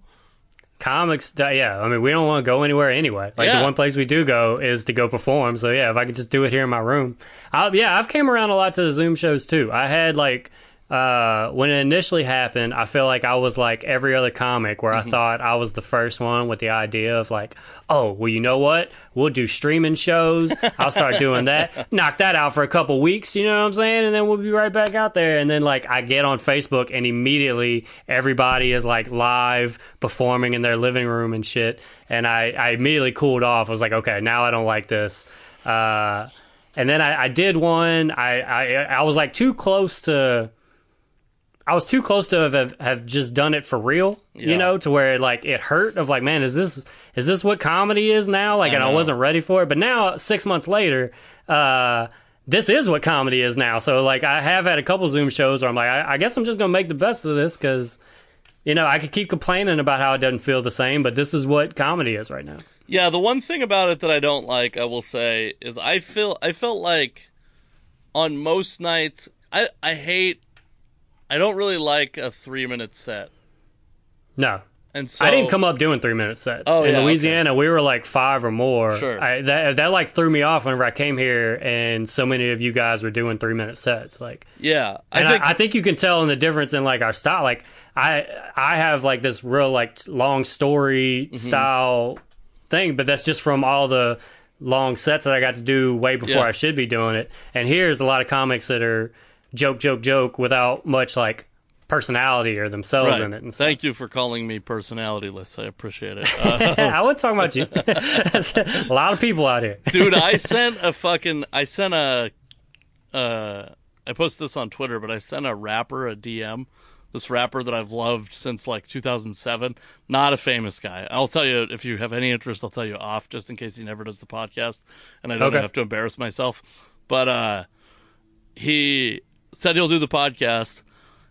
Comics, yeah. I mean, we don't want to go anywhere anyway. Like Yeah. the one place we do go is to go perform. So yeah, if I could just do it here in my room, I, yeah, I've came around a lot to the Zoom shows too. I had like uh, when it initially happened, I feel like I was like every other comic where Mm-hmm. I thought I was the first one with the idea of like, oh, well, you know what? We'll do streaming shows. I'll start doing that. Knock that out for a couple weeks. You know what I'm saying? And then we'll be right back out there. And then like I get on Facebook and immediately everybody is like live performing in their living room and shit. And I, I immediately cooled off. I was like, okay, now I don't like this. Uh, and then I, I did one. I, I I was like too close to. I was too close to have have just done it for real, Yeah. you know, to where like it hurt. Of like, man, is this is this what comedy is now? Like, I and I wasn't ready for it. But now, six months later, uh, this is what comedy is now. So like, I have had a couple Zoom shows where I'm like, I, I guess I'm just gonna make the best of this because, you know, I could keep complaining about how it doesn't feel the same, but this is what comedy is right now. Yeah, the one thing about it that I don't like, I will say, is I feel I felt like on most nights I I hate I don't really like a three minute set. No, And so I didn't come up doing three minute sets. Oh, in yeah, Louisiana, we were like five or more. Sure. I, that that like threw me off whenever I came here, and so many of you guys were doing three minute sets. Like, Yeah. I and think I, I think you can tell in the difference in like our style. Like, I I have like this real like long story Mm-hmm. style thing, but that's just from all the long sets that I got to do way before Yeah. I should be doing it. And here's a lot of comics that are joke, joke, joke without much like personality or themselves right. in it. And stuff. Thank you for calling me personalityless. I appreciate it. Uh, I wasn't talking about you. A lot of people out here. dude i sent a fucking i sent a uh i posted this on twitter but i sent a rapper a dm this rapper that i've loved since like 2007 not a famous guy i'll tell you if you have any interest i'll tell you off just in case he never does the podcast and i don't Okay. have to embarrass myself but uh he said he'll do the podcast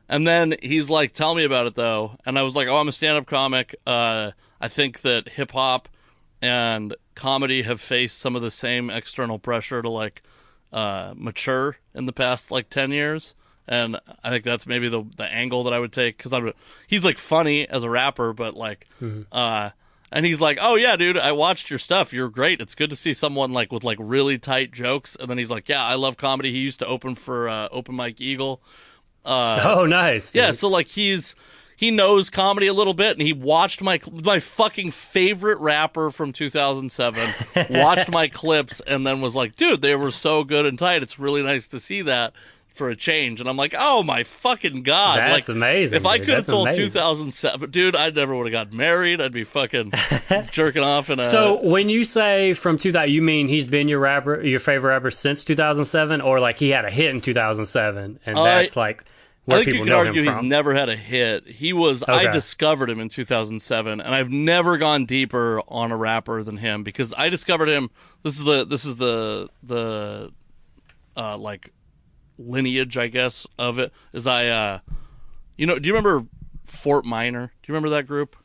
and then he's like, "Tell me about it, though." And I was like, "Oh, I'm a stand-up comic. Uh, I think that hip hop and comedy have faced some of the same external pressure to like uh, mature in the past like ten years." And I think that's maybe the the angle that I would take because I'm he's like funny as a rapper, but like, uh, and he's like, "Oh yeah, dude, I watched your stuff. You're great. It's good to see someone like with like really tight jokes." And then he's like, "Yeah, I love comedy. He used to open for uh, Open Mike Eagle." Uh, Oh, nice. Yeah, so like he's he knows comedy a little bit, and he watched my my fucking favorite rapper from 2007. watched my clips, and then was like, "Dude, they were so good and tight. It's really nice to see that." For a change, and I'm like, oh my fucking god! That's like, amazing, If I could have told amazing. 2007, dude, I never would have got married. I'd be fucking jerking off in a. So when you say from 2000, you mean he's been your rapper, your favorite rapper since 2007, or like he had a hit in 2007, and Uh, that's like where I think you people could argue he's never had a hit. He was I discovered him in 2007 and I've never gone deeper on a rapper than him because I discovered him this is the this is the the uh like lineage I guess of it is I uh you know do you remember Fort Minor? Do you remember that group?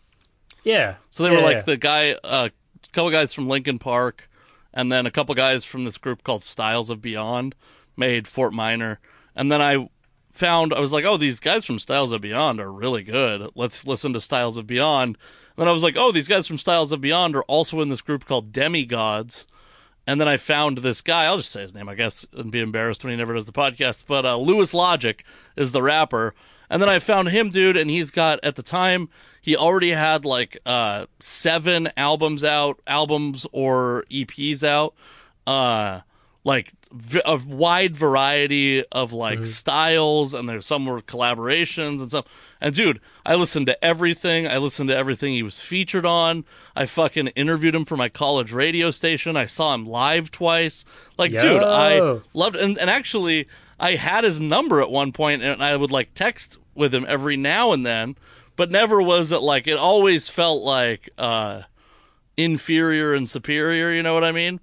yeah. So they were like yeah. the guy, uh, a couple guys from Linkin Park, and then a couple guys from this group called Styles of Beyond made Fort Minor. And then I found, I was like, oh, these guys from Styles of Beyond are really good. Let's listen to Styles of Beyond. And then I was like, oh, these guys from Styles of Beyond are also in this group called Demigodz. And then I found this guy, I'll just say his name, I guess, and be embarrassed when he never does the podcast. But uh, Louis Logic is the rapper. And then I found him, dude, and he's got, at the time, he already had like uh, seven albums out, albums or EPs out. Uh, like v- a wide variety of like styles, and there's some were collaborations and stuff. And dude, I listened to everything. I listened to everything he was featured on. I fucking interviewed him for my college radio station. I saw him live twice. Like, dude, I loved and, and actually I had his number at one point and I would like text with him every now and then, but never was it like it always felt like uh inferior and superior, you know what I mean?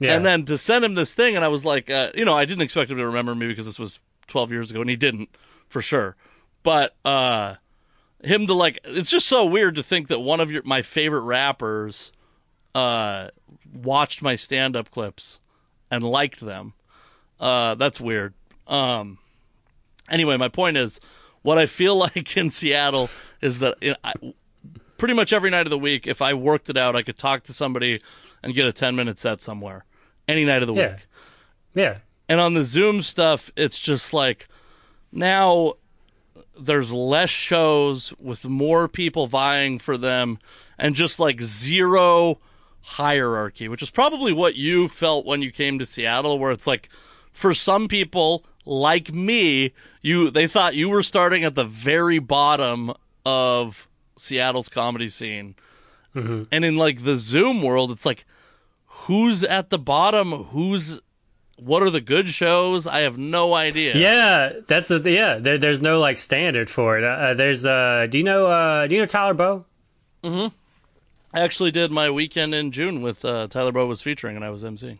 Yeah. And then to send him this thing, and I was like, uh, you know, I didn't expect him to remember me because this was 12 years ago, and he didn't, for sure. But uh, him to like, it's just so weird to think that one of your my favorite rappers uh, watched my stand up clips and liked them. Uh, that's weird. Um, anyway, my point is, what I feel like in Seattle is that you know, I, pretty much every night of the week, if I worked it out, I could talk to somebody and get a 10 minute set somewhere any night of the Yeah. week. yeah. And on the Zoom stuff, it's just like now there's less shows with more people vying for them and just like zero hierarchy, which is probably what you felt when you came to Seattle, where it's like for some people like me, you they thought you were starting at the very bottom of Seattle's comedy scene. Mm-hmm. And in like the Zoom world, it's like who's at the bottom, who's what are the good shows? I have no idea. Yeah, that's the yeah. There, there's no like standard for it. Uh, there's uh, do you know uh, do you know Tyler Bow? Mm-hmm. I actually did my weekend in June with uh, Tyler Bow was featuring, and I was emceeing.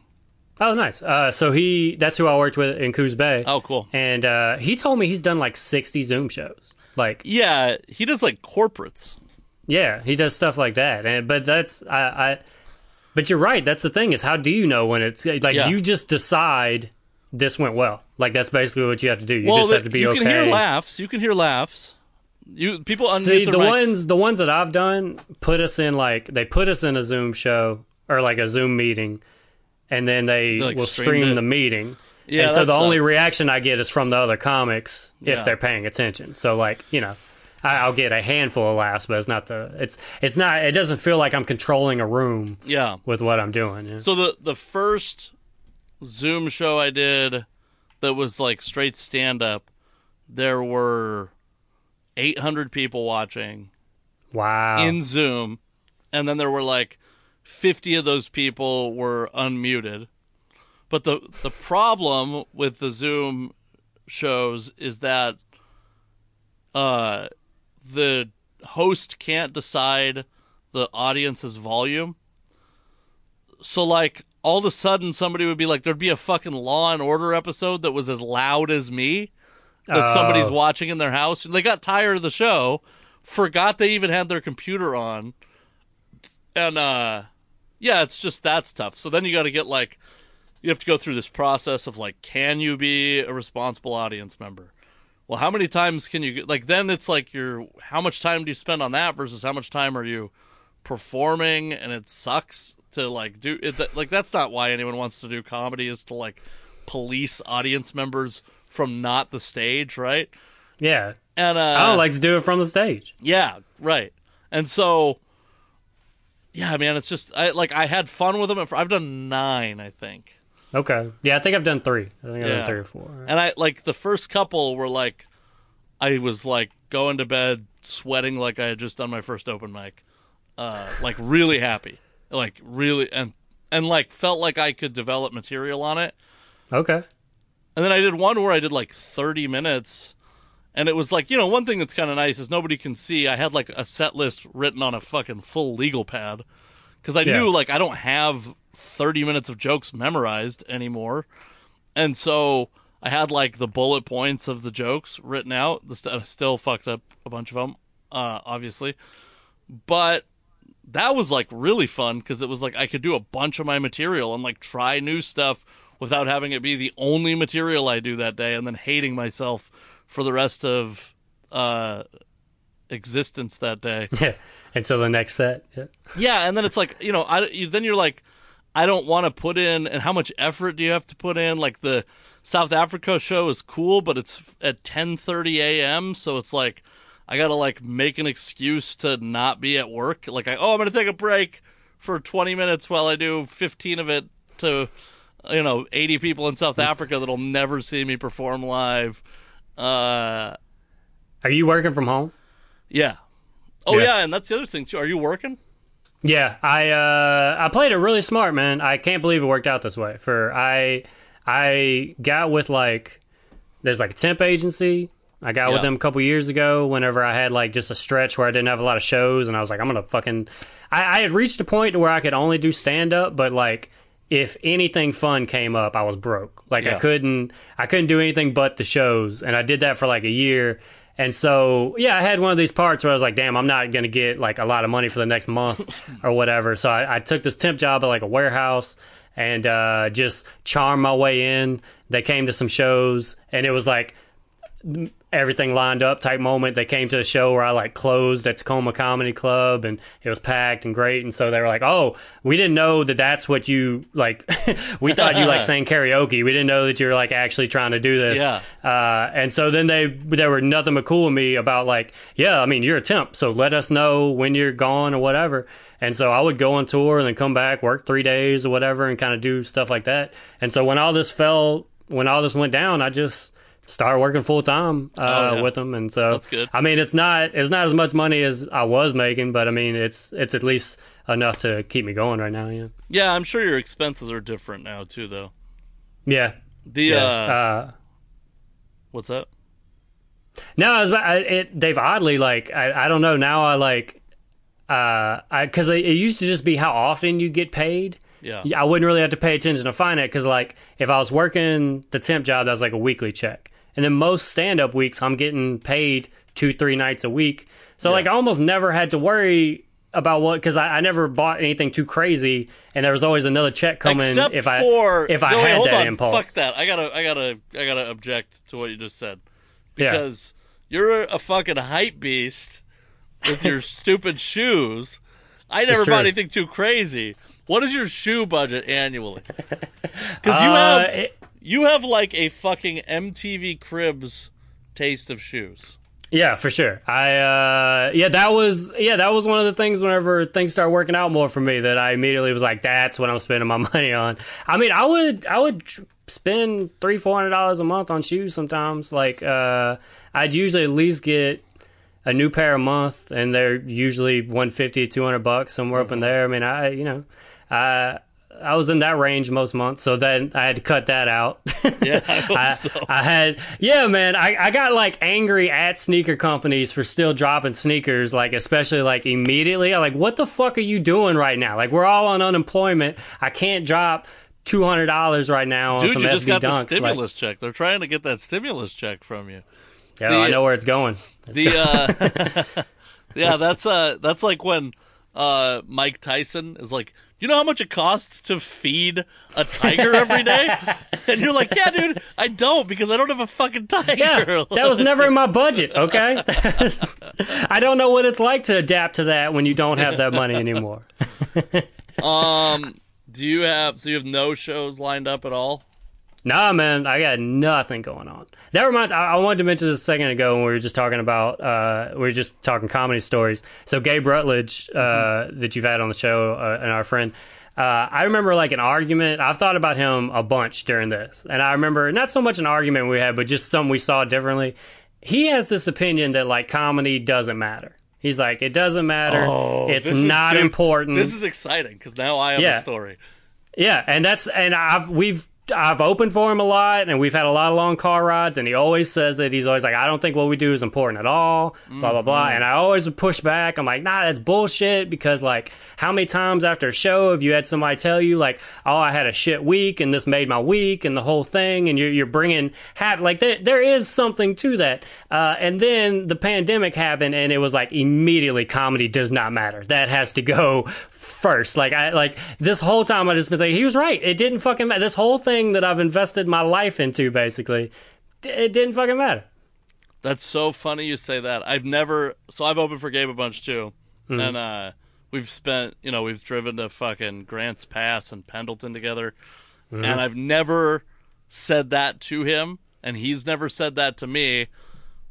Oh, nice. Uh, so he that's who I worked with in Coos Bay. Oh, cool. and uh, he told me he's done like 60 Zoom shows. Like, Yeah, he does like corporates. yeah, he does stuff like that. And but that's I, I but you're right. That's the thing is how do you know when it's like Yeah. you just decide this went well. Like that's basically what you have to do. You well, just have to be you okay. can hear laughs. You can hear laughs. You people See the ones the ones that I've done put us in like they put us in a Zoom show or like a Zoom meeting, and then they They, like, will stream it. the meeting. Yeah, and so the only reaction I get is from the other comics if Yeah. they're paying attention. So like you know, I'll get a handful of laughs, but it's not the it's it's not it doesn't feel like I'm controlling a room Yeah. with what I'm doing. yeah. So the the first Zoom show I did that was like straight stand up, there were 800 people watching Wow. in Zoom, and then there were like 50 of those people were unmuted. But the the problem with the Zoom shows is that uh the host can't decide the audience's volume. So like all of a sudden somebody would be like there'd be a fucking Law and Order episode that was as loud as me that Oh. somebody's watching in their house. They got tired of the show, forgot they even had their computer on. And uh yeah, it's just that's tough. So then you got to get like you have to go through this process of like can you be a responsible audience member? Well, how many times can you like then it's like you're how much time do you spend on that versus how much time are you performing and it sucks to like do it like that's not why anyone wants to do comedy is to like police audience members from not the stage, right? yeah. And uh I don't like to do it from the stage. yeah, right. And so, yeah, man, it's just I like I had fun with them. I've done nine, I think, Okay. Yeah, I think I've done three. I think I've Yeah. done three or four. and I like the first couple were like, I was like going to bed sweating like I had just done my first open mic, uh, like really happy, like really, and and like felt like I could develop material on it. Okay. And then I did one where I did like 30 minutes And it was like, you know, one thing that's kind of nice is nobody can see. I had like a set list written on a fucking full legal pad because I Yeah. knew like I don't have 30 minutes of jokes memorized anymore. And so I had like the bullet points of the jokes written out. The st- I still fucked up a bunch of them, uh, obviously. But that was like really fun because it was like I could do a bunch of my material and like try new stuff without having it be the only material I do that day and then hating myself for the rest of uh existence that day. Yeah. Until the next set. Yeah. yeah, and then it's like, you know, I then you're like I don't want to put in and how much effort do you have to put in? Like the South Africa show is cool, but it's at 10:30 a.m., so it's like I got to like make an excuse to not be at work. Like I oh, I'm going to take a break for 20 minutes while I do 15 of it to you know, 80 people in South Africa that'll never see me perform live. Uh Are you working from home? yeah. Oh Yeah. yeah, and that's the other thing too. Are you working? Yeah, I uh I played it really smart, man. I can't believe it worked out this way. For I I got with like there's like a temp agency. I got with them a couple years ago whenever I had like just a stretch where I didn't have a lot of shows and I was like, I'm gonna fucking I, I had reached a point where I could only do stand up, but like if anything fun came up, I was broke. Like I couldn't I couldn't do anything but the shows. And I did that for like a year. And so, yeah, I had one of these parts where I was like, damn, I'm not going to get like a lot of money for the next month or whatever. So I, I took this temp job at like a warehouse and uh, just charmed my way in. They came to some shows and it was like everything lined up type moment. They came to a show where I like closed at Tacoma Comedy Club and it was packed and great. And so they were like, "Oh, we didn't know that that's what you like. we thought you like sang karaoke. We didn't know that you're like actually trying to do this." Yeah. Uh, and so then they they were nothing but cool with me about like, yeah, I mean you're a temp, so let us know when you're gone or whatever. And so I would go on tour and then come back, work three days or whatever, and kind of do stuff like that. And so when all this fell, when all this went down, I just started working full time uh, Oh, yeah. with them. And so That's good. I mean, it's not it's not as much money as I was making, but I mean, it's it's at least enough to keep me going right now. Yeah, Yeah, I'm sure your expenses are different now too though. yeah, The yeah. uh uh, what's up? No, I was, I, it, they've oddly like I, I don't know now. I like uh, I because it used to just be how often you get paid. Yeah. I wouldn't really have to pay attention to find it because like if I was working the temp job, that was like a weekly check, and then most stand up weeks I'm getting paid two three nights a week. So like I almost never had to worry about what because I, I never bought anything too crazy, and there was always another check coming Except if I for if I no, wait, had hold that on. impulse. Fuck that. I gotta I gotta I gotta object to what you just said. Yeah. Because you're a fucking hype beast with your stupid shoes. I never bought anything too crazy. What is your shoe budget annually? Because you Uh, have it- you have like a fucking MTV Cribs taste of shoes. Yeah, for sure. I uh yeah, that was yeah, that was one of the things whenever things started working out more for me that I immediately was like, that's what I'm spending my money on. I mean, I would I would spend three, four hundred dollars a month on shoes sometimes. Like uh I'd usually at least get a new pair a month and they're usually 150 200 bucks somewhere up in there. I mean, I you know, I I was in that range most months, so then I had to cut that out. Yeah, I I, so. I had yeah man I, I got like angry at sneaker companies for still dropping sneakers like especially like immediately I'm like what the fuck are you doing right now like we're all on unemployment I can't drop two hundred dollars right now on Dude, some you just SB got dunks the like, stimulus check. They're trying to get that stimulus check from you. yeah the- I know where it's going It's The uh, yeah, that's uh, that's like when uh, Mike Tyson is like, you know how much it costs to feed a tiger every day, and you're like, yeah, dude, I don't because I don't have a fucking tiger. yeah, that was never in my budget. Okay, I don't know what it's like to adapt to that when you don't have that money anymore. um, do you have so you have no shows lined up at all? Nah, man, I got nothing going on. That reminds. I, I wanted to mention this a second ago when we were just talking about. Uh, we were just talking comedy stories. So Gabe Rutledge, uh, that you've had on the show, uh, and our friend. Uh, I remember like an argument. I've thought about him a bunch during this, and I remember not so much an argument we had, but just something we saw differently. He has this opinion that like comedy doesn't matter. He's like, it doesn't matter. it's Oh, is- not dude, important. This is exciting because now I have Yeah. a story. Yeah, and that's and I've we've I've opened for him a lot, and we've had a lot of long car rides, and he always says that He's always like, "I don't think what we do is important at all." Blah blah blah. And I always would push back. I'm like, "Nah, that's bullshit." Because like, how many times after a show have you had somebody tell you like, "Oh, I had a shit week, and this made my week," and the whole thing, and you're you're bringing hap like there there is something to that. Uh, and then the pandemic happened, and it was like immediately comedy does not matter. That has to go first. Like I like this whole time I just been thinking he was right. It didn't fucking matter. This whole thing that I've invested my life into, basically, it didn't fucking matter. That's so funny you say that. I've never so I've opened for Gabe a bunch too, and uh, we've spent you know we've driven to fucking Grants Pass and Pendleton together, and I've never said that to him, and he's never said that to me.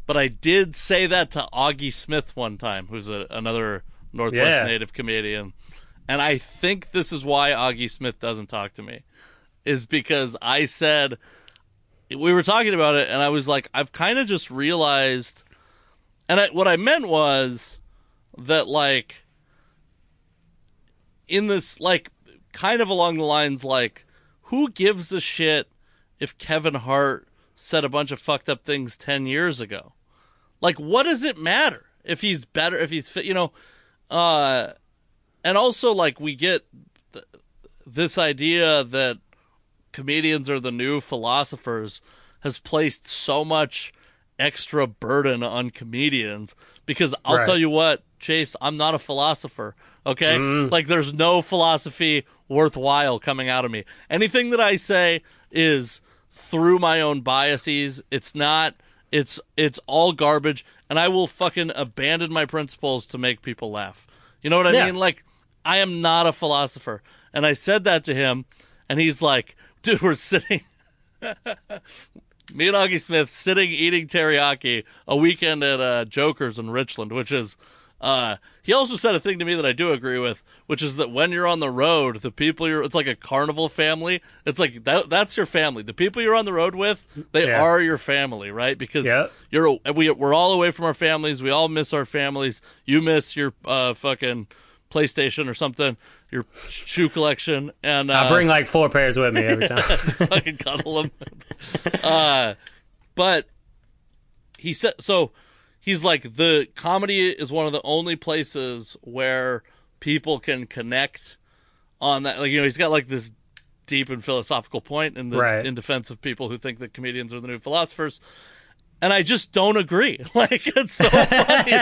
But I did say that to Augie Smith one time, who's a, another Northwest Yeah. native comedian, and I think this is why Augie Smith doesn't talk to me, is because I said we were talking about it, and I was like, I've kind of just realized, and I, what I meant was that like in this like kind of along the lines like who gives a shit if Kevin Hart said a bunch of fucked up things 10 years ago? Like what does it matter if he's better if he's fit you know uh and also like we get th- this idea that comedians are the new philosophers has placed so much extra burden on comedians because I'll Right. tell you what, Chase, I'm not a philosopher. Okay? Mm-hmm. Like there's no philosophy worthwhile coming out of me. Anything that I say is through my own biases. It's not it's it's all garbage and I will fucking abandon my principles to make people laugh. You know what I Yeah. mean? Like I am not a philosopher. And I said that to him and he's like, "Dude, we're sitting me and Augie Smith sitting eating teriyaki a weekend at uh, Joker's in Richland, which is. Uh, he also said a thing to me that I do agree with, which is that when you're on the road, the people you're, it's like a carnival family. It's like that, that's your family. The people you're on the road with, they Yeah. are your family, right? Because yeah. you're, we, we're all away from our families. We all miss our families. You miss your, uh, fucking PlayStation or something, your shoe collection. And, uh, I bring like four pairs with me every time. I can cuddle them. uh, but he said so. He's like the comedy is one of the only places where people can connect on that. Like you know, he's got like this deep and philosophical point in the Right. in defense of people who think that comedians are the new philosophers. And I just don't agree. Like it's so funny.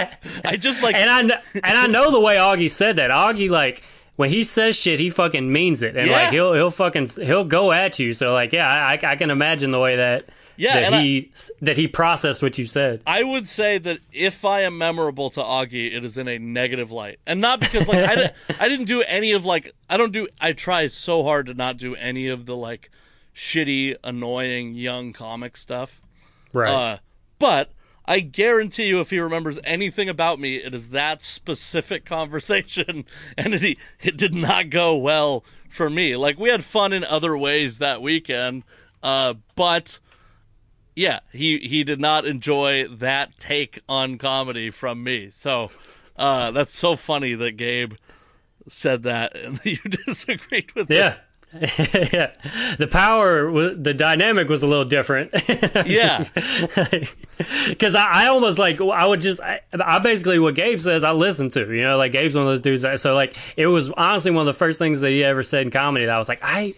I just like and I kn- and I know the way Augie said that. Augie like when he says shit, he fucking means it, and Yeah. like he'll he'll fucking he'll go at you. So like yeah, I, I can imagine the way that Yeah, that and I- he that he processed what you said. I would say that if I am memorable to Augie, it is in a negative light, and not because like I, di- I didn't do any of like I don't do I try so hard to not do any of the like shitty, annoying young comic stuff. Right. Uh, but I guarantee you, if he remembers anything about me, it is that specific conversation, and it it did not go well for me. Like we had fun in other ways that weekend, uh, but yeah, he he did not enjoy that take on comedy from me. So uh, that's so funny that Gabe said that and you disagreed with it. Yeah. The power, the dynamic was a little different. Yeah. Because I, I almost like I would just I, I basically what Gabe says I listen to you know like Gabe's one of those dudes that, so like it was honestly one of the first things that he ever said in comedy that I was like I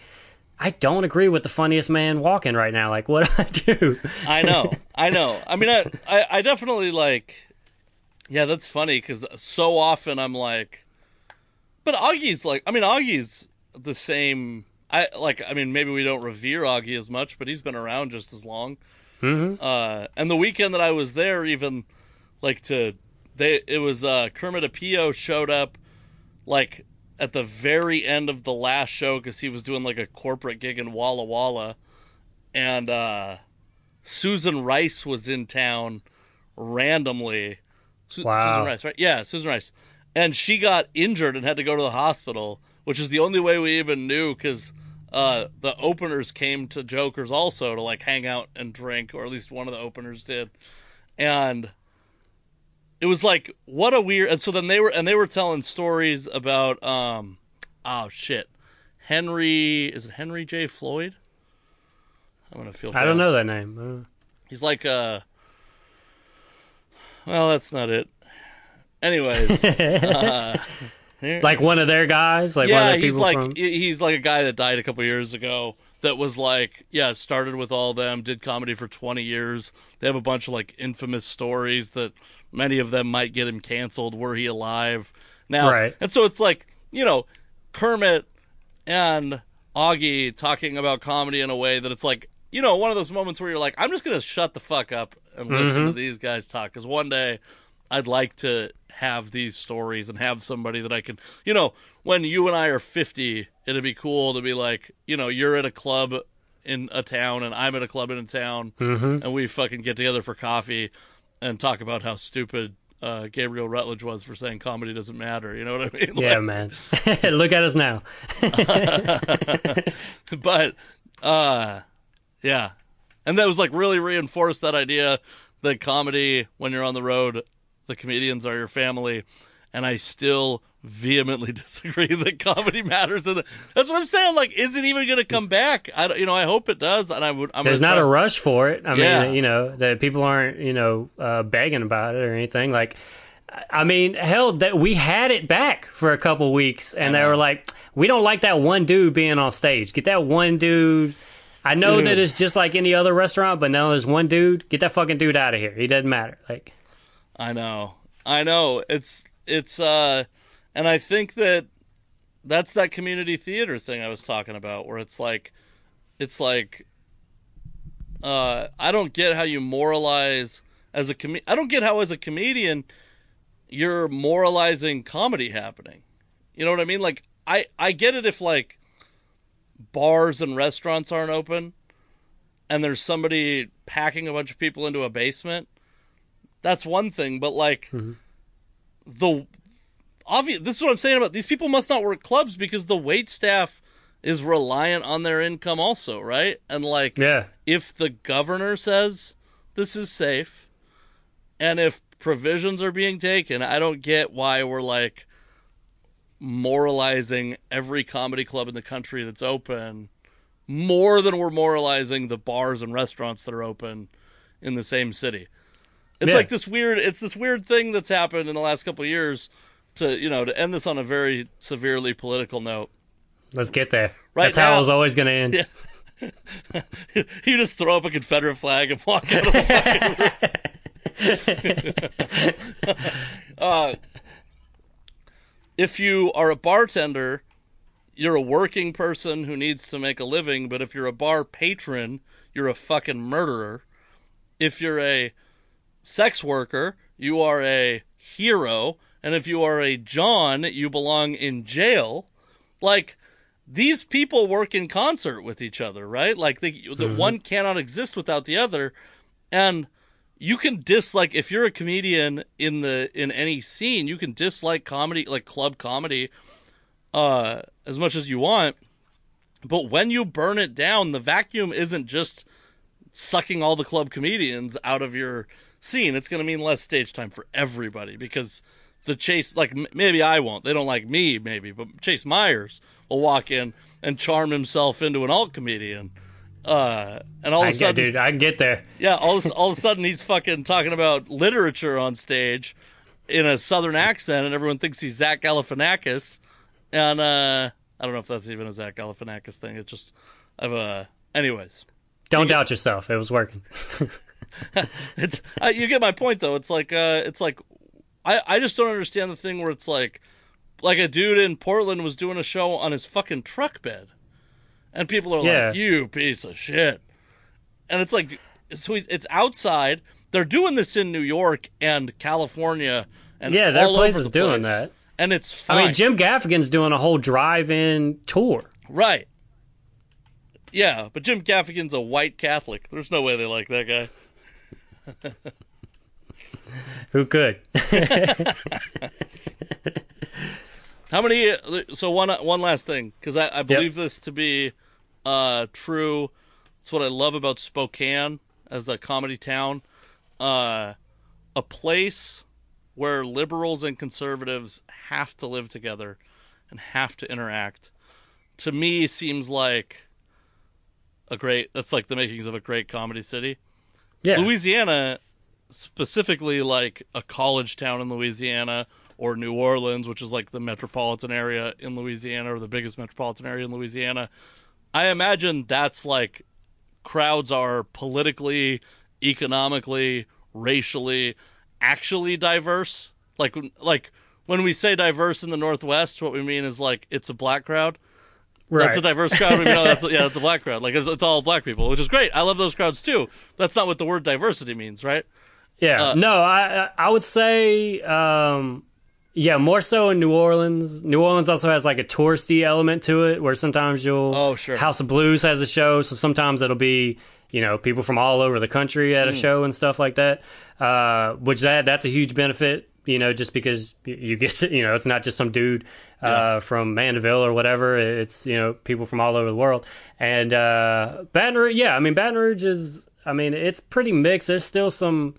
I don't agree with the funniest man walking right now like what do I do I know, I know. I mean, I, I, I definitely like. Yeah, that's funny because so often I'm like, but Augie's like, I mean, Augie's the same. I like, I mean, maybe we don't revere Augie as much, but he's been around just as long. Mm-hmm. Uh, and the weekend that I was there, even like to they, it was uh, Kermit Apio showed up like at the very end of the last show because he was doing like a corporate gig in Walla Walla, and uh, Susan Rice was in town randomly. Su- Wow. Susan Rice, right? Yeah, Susan Rice. And she got injured and had to go to the hospital, which is the only way we even knew because uh, the openers came to Joker's also to like hang out and drink, or at least one of the openers did. And it was like, what a weird. And so then they were, and they were telling stories about, um, oh shit, Henry, is it Henry J. Floyd? I'm gonna feel. I don't know that name. He's like uh. Well, that's not it. Anyways, uh, Uh, like one of their guys, like one of yeah, he's people like from. he's like a guy that died a couple years ago. That was like, yeah, started with all them, did comedy for 20 years. They have a bunch of like infamous stories that many of them might get him canceled. Were he alive? Now, Right. and so it's like, you know, Kermit and Augie talking about comedy in a way that it's like, you know, one of those moments where you're like, I'm just gonna shut the fuck up and listen to mm-hmm. these guys talk because one day I'd like to have these stories and have somebody that I can, you know, when you and I are 50, it'd be cool to be like, you know, you're at a club in a town and I'm at a club in a town and we fucking get together for coffee and talk about how stupid uh, Gabriel Rutledge was for saying comedy doesn't matter. You know what I mean? yeah, man. Look at us now. but uh yeah and that was like really reinforced that idea that comedy when you're on the road the comedians are your family and i still vehemently disagree that comedy matters and that's what i'm saying like is it even gonna come back i don't you know i hope it does and i would i'm There's not try- a rush for it. I Yeah. mean, you know, that people aren't, you know, uh, begging about it or anything. Like, I mean, hell, that we had it back for a couple weeks, and they were like, "We don't like that one dude being on stage. Get that one dude." I know Dude. that it's just like any other restaurant, but now there's one dude. Get that fucking dude out of here. He doesn't matter. Like, I know. I know. It's it's uh and I think that that's that community theater thing I was talking about where it's like it's like uh I don't get how you moralize as a com- I don't get how as a comedian you're moralizing comedy happening. You know what I mean? Like I I get it if like bars and restaurants aren't open and there's somebody packing a bunch of people into a basement that's one thing but like mm-hmm. the obvious this is what i'm saying about these people must not work clubs because the wait staff is reliant on their income also right? And like yeah, if the governor says this is safe and if provisions are being taken i don't get why we're like moralizing every comedy club in the country that's open more than we're moralizing the bars and restaurants that are open in the same city it's Yeah. like this weird it's this weird thing that's happened in the last couple of years to you know to end this on a very severely political note let's get there. Right That's how it was always going to end. Yeah. you just throw up a Confederate flag and walk out of the fucking room. uh, if you are a bartender, you're a working person who needs to make a living, but if you're a bar patron, you're a fucking murderer. If you're a sex worker, you are a hero, and if you are a John, you belong in jail. Like these people work in concert with each other, right? Like they, the one cannot exist without the other, and you can dislike if you're a comedian in the in any scene, you can dislike comedy, like club comedy, uh, as much as you want. But when you burn it down, the vacuum isn't just sucking all the club comedians out of your scene. It's going to mean less stage time for everybody because the Chase, like m- maybe I won't. They don't like me, maybe, but Chase Mayers will walk in and charm himself into an alt comedian. Uh, and all I of a get, sudden, dude, I can get there. yeah, all of, all of a sudden he's fucking talking about literature on stage in a southern accent, and everyone thinks he's Zach Galifianakis. And uh, I don't know if that's even a Zach Galifianakis thing. It's just I've uh, anyways. Don't doubt yourself. It was working. It's uh, you get my point though. It's like uh, it's like I I just don't understand the thing where it's like like a dude in Portland was doing a show on his fucking truck bed, and people are Yeah. like, "You piece of shit," and it's like so he's it's outside. They're doing this in New York and California, and Yeah, there are all over places the doing place. that. and it's fine. I mean, Jim Gaffigan's doing a whole drive-in tour. right? Yeah, but Jim Gaffigan's a white Catholic. There's no way they like that guy. Who could? How many? So one one last thing, because I, I believe this to be uh, true. It's what I love about Spokane as a comedy town, uh, a place where liberals and conservatives have to live together and have to interact. To me, seems like a great. That's like the makings of a great comedy city. Yeah. Louisiana, specifically like a college town in Louisiana or New Orleans, which is like the metropolitan area in Louisiana or the biggest metropolitan area in Louisiana. I imagine that's like crowds are politically, economically, racially, actually diverse. Like like when we say diverse in the Northwest, what we mean is like it's a black crowd. Right. That's a diverse crowd. Know that's yeah, that's a black crowd. Like it's, it's all black people, which is great. I love those crowds too. That's not what the word diversity means, right? Yeah. Uh, no, I I- would say um yeah, more so in New Orleans. New Orleans also has like a touristy element to it where sometimes you'll Oh, sure. House of Blues has a show, so sometimes it'll be, you know, people from all over the country Hmm. at a show and stuff like that. Uh which that that's a huge benefit, you know, just because you get to, you know, it's not just some dude uh from Mandeville or whatever. It's, you know, people from all over the world. And uh Baton Rouge, yeah, I mean Baton Rouge is I mean, it's pretty mixed. There's still some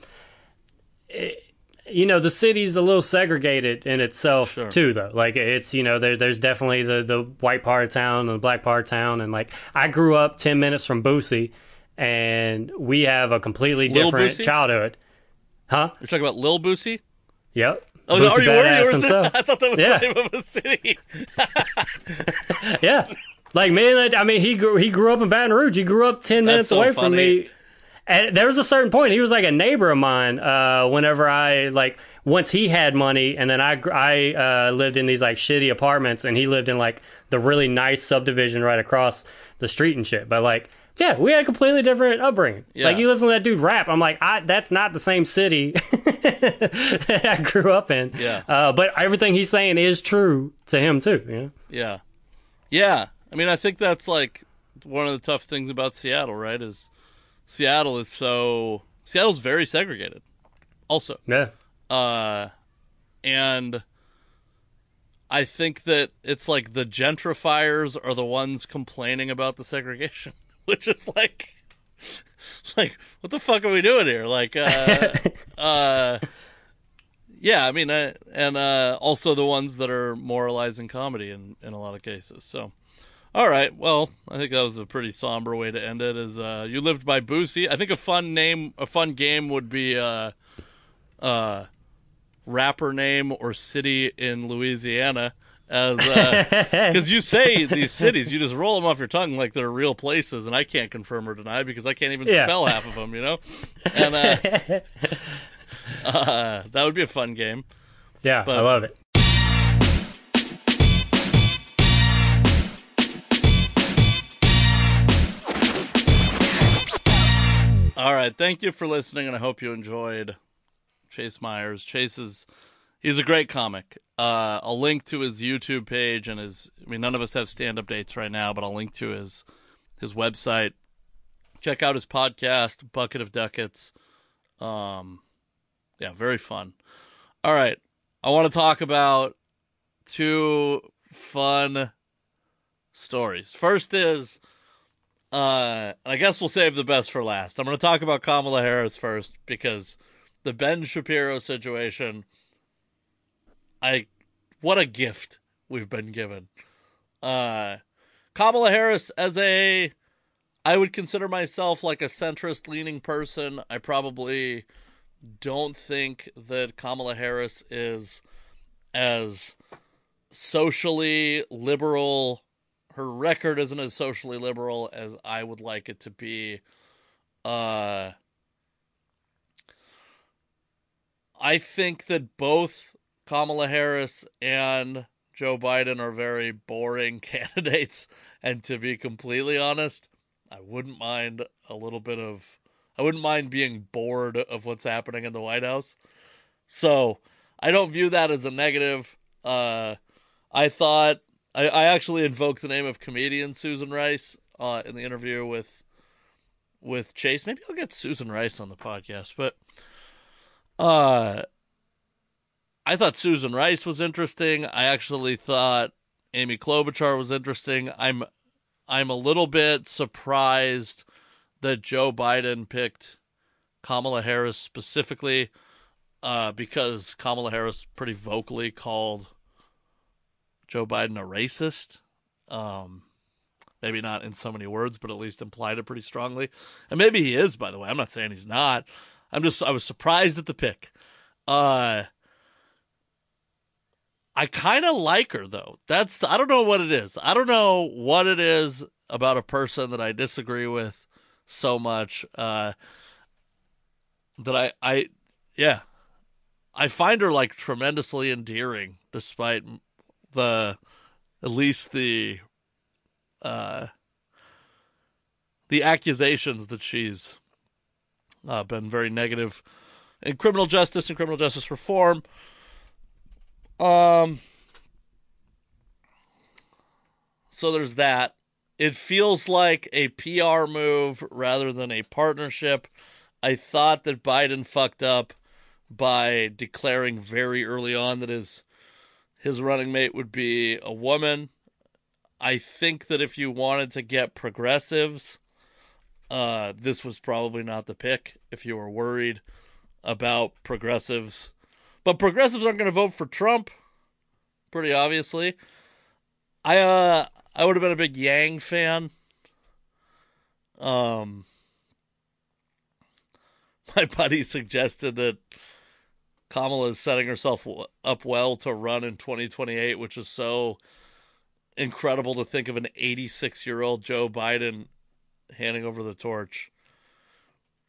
you know the city's a little segregated in itself Sure. too though like it's you know there, there's definitely the, the white part of town and the black part of town and like i grew up 10 minutes from boosie and we have a completely Lil different Boosie? childhood huh You're talking about Lil Boosie. Yep Oh, Boosie are you worried? Badass Or is it- himself. I thought that was Yeah. the name of a city. yeah like man i mean he grew he grew up in baton rouge he grew up 10 minutes so away from me and there was a certain point he was like a neighbor of mine uh whenever i like once he had money and then i i uh lived in these like shitty apartments and he lived in like the really nice subdivision right across the street and shit but like yeah, we had a completely different upbringing. Yeah. Like you listen to that dude rap, I'm like, I, that's not the same city that I grew up in. Yeah. Uh, but everything he's saying is true to him too. You know? Yeah. Yeah. I mean, I think that's like one of the tough things about Seattle, right? Is Seattle is so Seattle's very segregated. Also. Yeah. Uh and I think that it's like the gentrifiers are the ones complaining about the segregation, which is like like what the fuck are we doing here? Like uh uh yeah, I mean uh, and uh also the ones that are moralizing comedy in in a lot of cases. So all right, well, I think that was a pretty somber way to end it. Is uh, you lived by Boosie? I think a fun name, a fun game would be uh, uh, rapper name or city in Louisiana, as because you say these cities, you just roll them off your tongue like they're real places, and I can't confirm or deny because I can't even Yeah. spell half of them, you know. And uh, uh, that would be a fun game. Yeah, But- I love it. All right, thank you for listening, and I hope you enjoyed Chase Mayers. Chase is he's a great comic. Uh, I'll link to his YouTube page and his. I mean, none of us have stand up dates right now, but I'll link to his his website. Check out his podcast, Bucket of Duckets. Um, yeah, very fun. All right, I want to talk about two fun stories. First is uh, I guess we'll save the best for last. I'm going to talk about Kamala Harris first because the Ben Shapiro situation. I, what a gift we've been given. Uh, Kamala Harris as a, I would consider myself like a centrist leaning person. I probably don't think that Kamala Harris is as socially liberal her record isn't as socially liberal as I would like it to be. Uh I think that both Kamala Harris and Joe Biden are very boring candidates and to be completely honest, I wouldn't mind a little bit of I wouldn't mind being bored of what's happening in the White House. So, I don't view that as a negative. Uh I thought I, I actually invoked the name of comedian Susan Rice uh, in the interview with with Chase. Maybe I'll get Susan Rice on the podcast, but uh I thought Susan Rice was interesting. I actually thought Amy Klobuchar was interesting. I'm I'm a little bit surprised that Joe Biden picked Kamala Harris specifically uh, because Kamala Harris pretty vocally called Joe Biden a racist. Um, Maybe not in so many words, but at least implied it pretty strongly. And maybe he is, by the way. I'm not saying he's not. I'm just I was surprised at the pick. Uh I kind of like her though. That's the, I don't know what it is. I don't know what it is about a person that I disagree with so much uh that I I yeah. I find her like tremendously endearing despite the at least the uh the accusations that she's uh, been very negative in criminal justice and criminal justice reform. Um, so there's that. It feels like a PR move rather than a partnership. I thought that Biden fucked up by declaring very early on that his his running mate would be a woman. I think that if you wanted to get progressives, uh, this was probably not the pick if you were worried about progressives. But progressives aren't going to vote for Trump, pretty obviously. I uh I would have been a big Yang fan. Um my buddy suggested that Kamala is setting herself up well to run in 2028, which is so incredible to think of an 86 year old Joe Biden handing over the torch.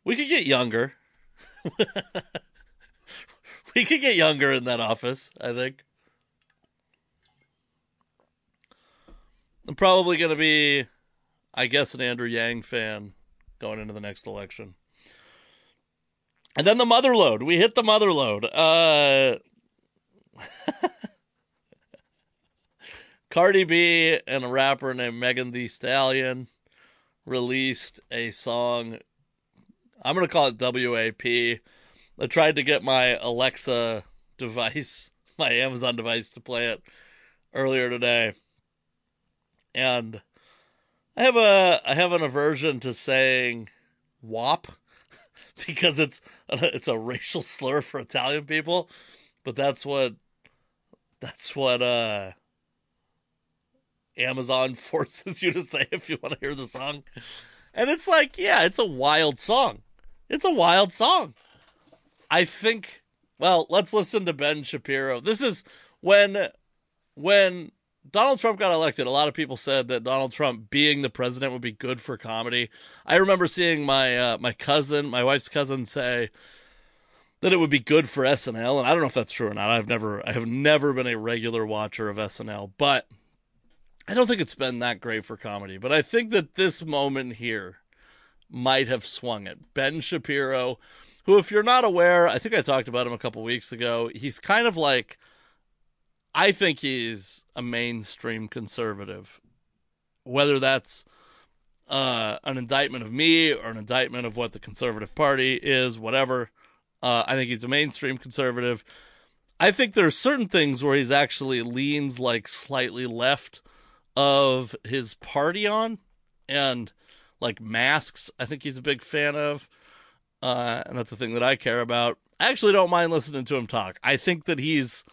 We could get younger. we could get younger in that office, I think. I'm probably going to be, I guess, an Andrew Yang fan going into the next election. And then the mother load. We hit the mother load. Uh, Cardi B and a rapper named Megan Thee Stallion released a song. I'm going to call it WAP. I tried to get my Alexa device, my Amazon device, to play it earlier today. And I have a I have an aversion to saying "wop" because it's it's a racial slur for Italian people, but that's what that's what uh Amazon forces you to say if you want to hear the song. And it's like, yeah, it's a wild song. It's a wild song. I think well, let's listen to Ben Shapiro. This is when when Donald Trump got elected, a lot of people said that Donald Trump being the president would be good for comedy. I remember seeing my uh, my cousin, my wife's cousin say that it would be good for SNL, and I don't know if that's true or not. I've never I have never been a regular watcher of SNL, but I don't think it's been that great for comedy, but I think that this moment here might have swung it. Ben Shapiro, who, if you're not aware, I think I talked about him a couple weeks ago. He's kind of like, I think he's a mainstream conservative. Whether that's uh, an indictment of me or an indictment of what the conservative party is, whatever. Uh, I think he's a mainstream conservative. I think there are certain things where he's actually leans like slightly left of his party on and like masks i think he's a big fan of uh, and that's the thing that i care about. I actually don't mind listening to him talk. I think that he's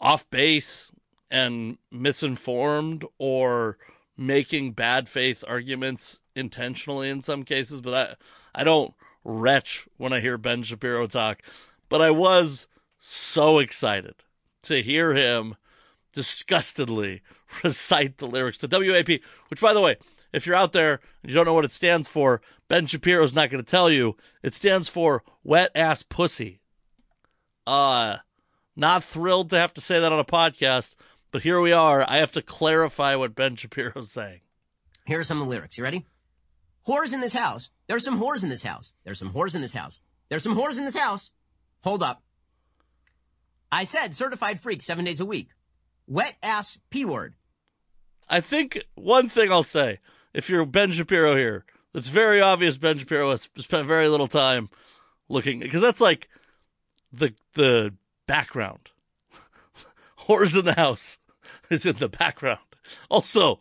off base and misinformed or making bad faith arguments intentionally in some cases but i i don't retch when i hear ben shapiro talk. But i was so excited to hear him disgustedly recite the lyrics to WAP, which, by the way, if you're out there and you don't know what it stands for, Ben Shapiro's not going to tell you. It stands for wet ass pussy. Uh, not thrilled to have to say that on a podcast, but here we are. I have to clarify what Ben Shapiro's saying. Here are some of the lyrics. You ready? Whores in this house. There's some whores in this house. There's some whores in this house. There's some whores in this house. Hold up. I said certified freak seven days a week. Wet ass P word. I think one thing I'll say, if you're Ben Shapiro here, it's very obvious Ben Shapiro has spent very little time looking because that's like the the background. Whores in the house is in the background. Also,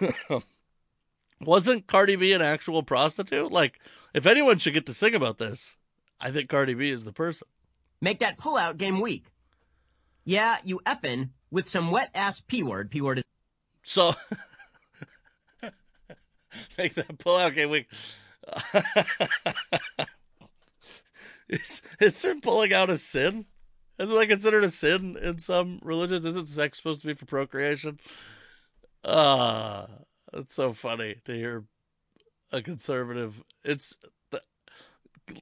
wasn't Cardi B an actual prostitute? Like, if anyone should get to sing about this, I think Cardi B is the person. Make that pullout game weak. Yeah, you effin' with some wet ass P word. P word is so make that pull out game weak. is, is it pulling out a sin? Is it like considered a sin in some religions? Isn't sex supposed to be for procreation? Ah, uh, it's so funny to hear a conservative. It's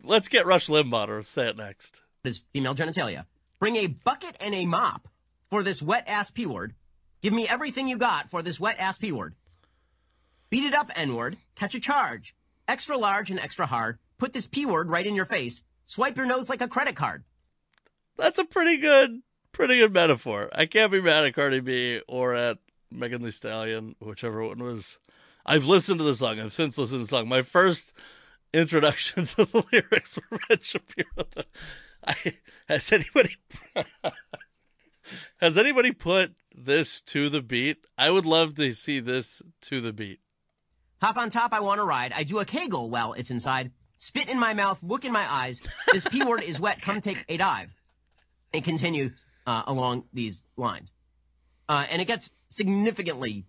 let's get Rush Limbaugh to say it next. His female genitalia. Bring a bucket and a mop for this wet ass p word. Give me everything you got for this wet ass p word. Beat it up n word. Catch a charge. Extra large and extra hard. Put this p word right in your face. Swipe your nose like a credit card. That's a pretty good, pretty good metaphor. I can't be mad at Cardi B or at Megan Thee Stallion, whichever one was. I've listened to the song. I've since listened to the song. My first introduction to the lyrics were Ben Shapiro. I, has anybody has anybody put this to the beat? I would love to see this to the beat. Hop on top, I want to ride. I do a kegel while it's inside. Spit in my mouth, look in my eyes. This P word is wet, come take a dive. It continues uh, along these lines. Uh, and it gets significantly,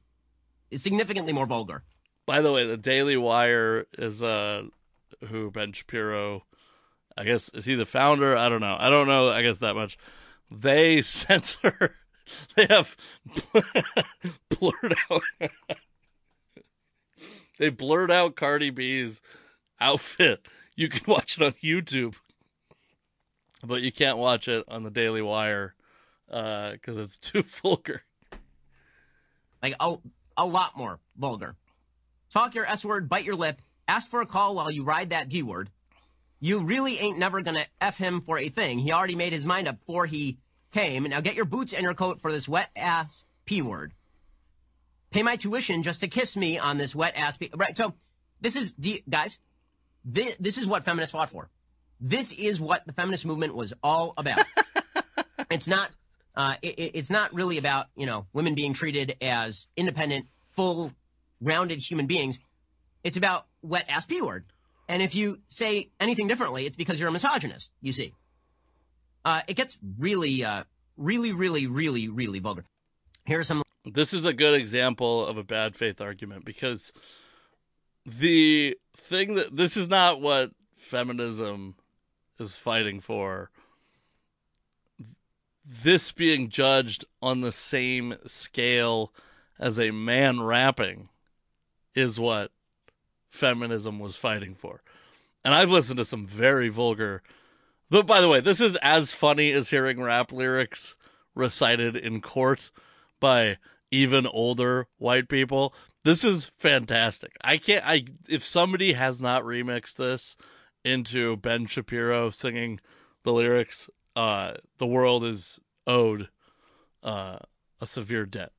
significantly more vulgar. By the way, the Daily Wire is uh, who Ben Shapiro, I guess, is he the founder? I don't know. I don't know. I guess that much. They censor. They have blurred out. They blurred out Cardi B's outfit. You can watch it on YouTube, but you can't watch it on the Daily Wire because uh, it's too vulgar. Like a, a lot more vulgar. Talk your S word, bite your lip, ask for a call while you ride that D word. You really ain't never gonna F him for a thing. He already made his mind up before he came. Now get your boots and your coat for this wet ass P word. Pay my tuition just to kiss me on this wet ass P. Right. So this is, D- guys, this, this is what feminists fought for. This is what the feminist movement was all about. it's not, uh, it, it's not really about, you know, women being treated as independent, full, rounded human beings. It's about wet ass P word. And if you say anything differently, it's because you're a misogynist, you see. Uh, it gets really, uh, really, really, really, really vulgar. Here are some. This is a good example of a bad faith argument because the thing that this is not what feminism is fighting for. This being judged on the same scale as a man rapping is what feminism was fighting for. And I've listened to some very vulgar. But by the way, this is as funny as hearing rap lyrics recited in court by even older white people. This is fantastic. I can't I if somebody has not remixed this into Ben Shapiro singing the lyrics, uh the world is owed uh a severe debt.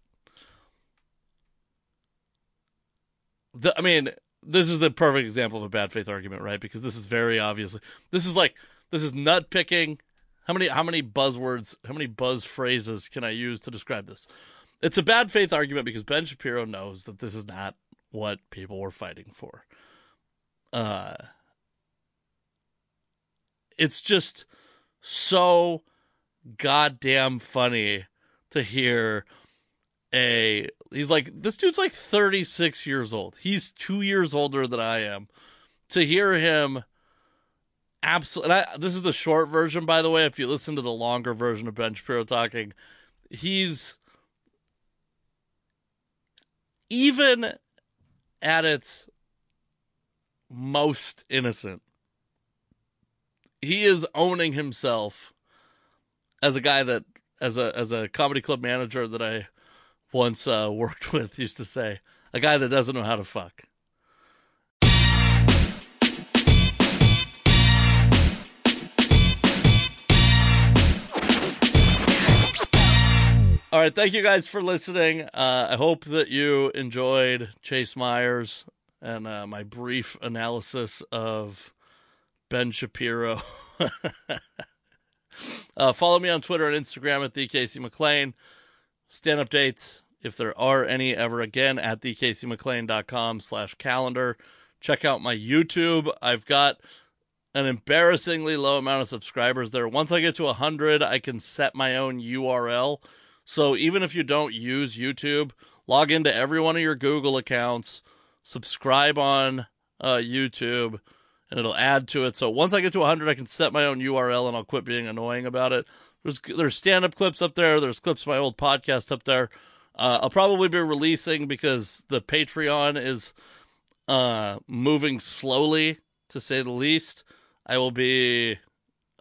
The, I mean, this is the perfect example of a bad faith argument, right? Because this is very obviously this is like this is nut picking. How many how many buzzwords, how many buzz phrases can I use to describe this? It's a bad faith argument because Ben Shapiro knows that this is not what people were fighting for. Uh it's just so goddamn funny to hear a he's like this dude's like 36 years old. He's 2 years older than I am. To hear him absolutely this is the short version by the way if you listen to the longer version of Ben Shapiro talking he's even at its most innocent he is owning himself as a guy that as a as a comedy club manager that I once uh, worked with used to say, a guy that doesn't know how to fuck. All right, thank you guys for listening. Uh, I hope that you enjoyed Chase Mayers and uh, my brief analysis of Ben Shapiro. uh, follow me on Twitter and Instagram at thecasey Stand up dates, if there are any ever again, at thecaseyMcLain.com slash calendar. Check out my YouTube. I've got an embarrassingly low amount of subscribers there. Once I get to 100, I can set my own URL. So even if you don't use YouTube, log into every one of your Google accounts, subscribe on uh, YouTube, and it'll add to it. So once I get to 100, I can set my own URL, and I'll quit being annoying about it. There's there's stand up clips up there. There's clips of my old podcast up there. Uh, I'll probably be releasing because the Patreon is uh, moving slowly, to say the least. I will be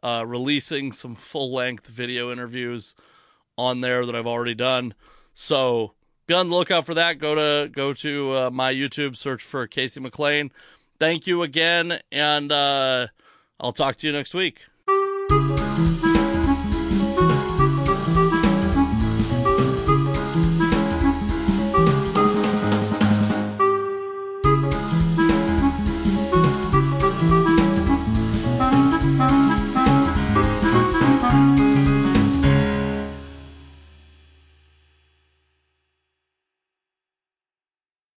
uh, releasing some full length video interviews on there that I've already done. So be on the lookout for that. Go to go to uh, my YouTube, search for Casey McLain. Thank you again, and uh, I'll talk to you next week.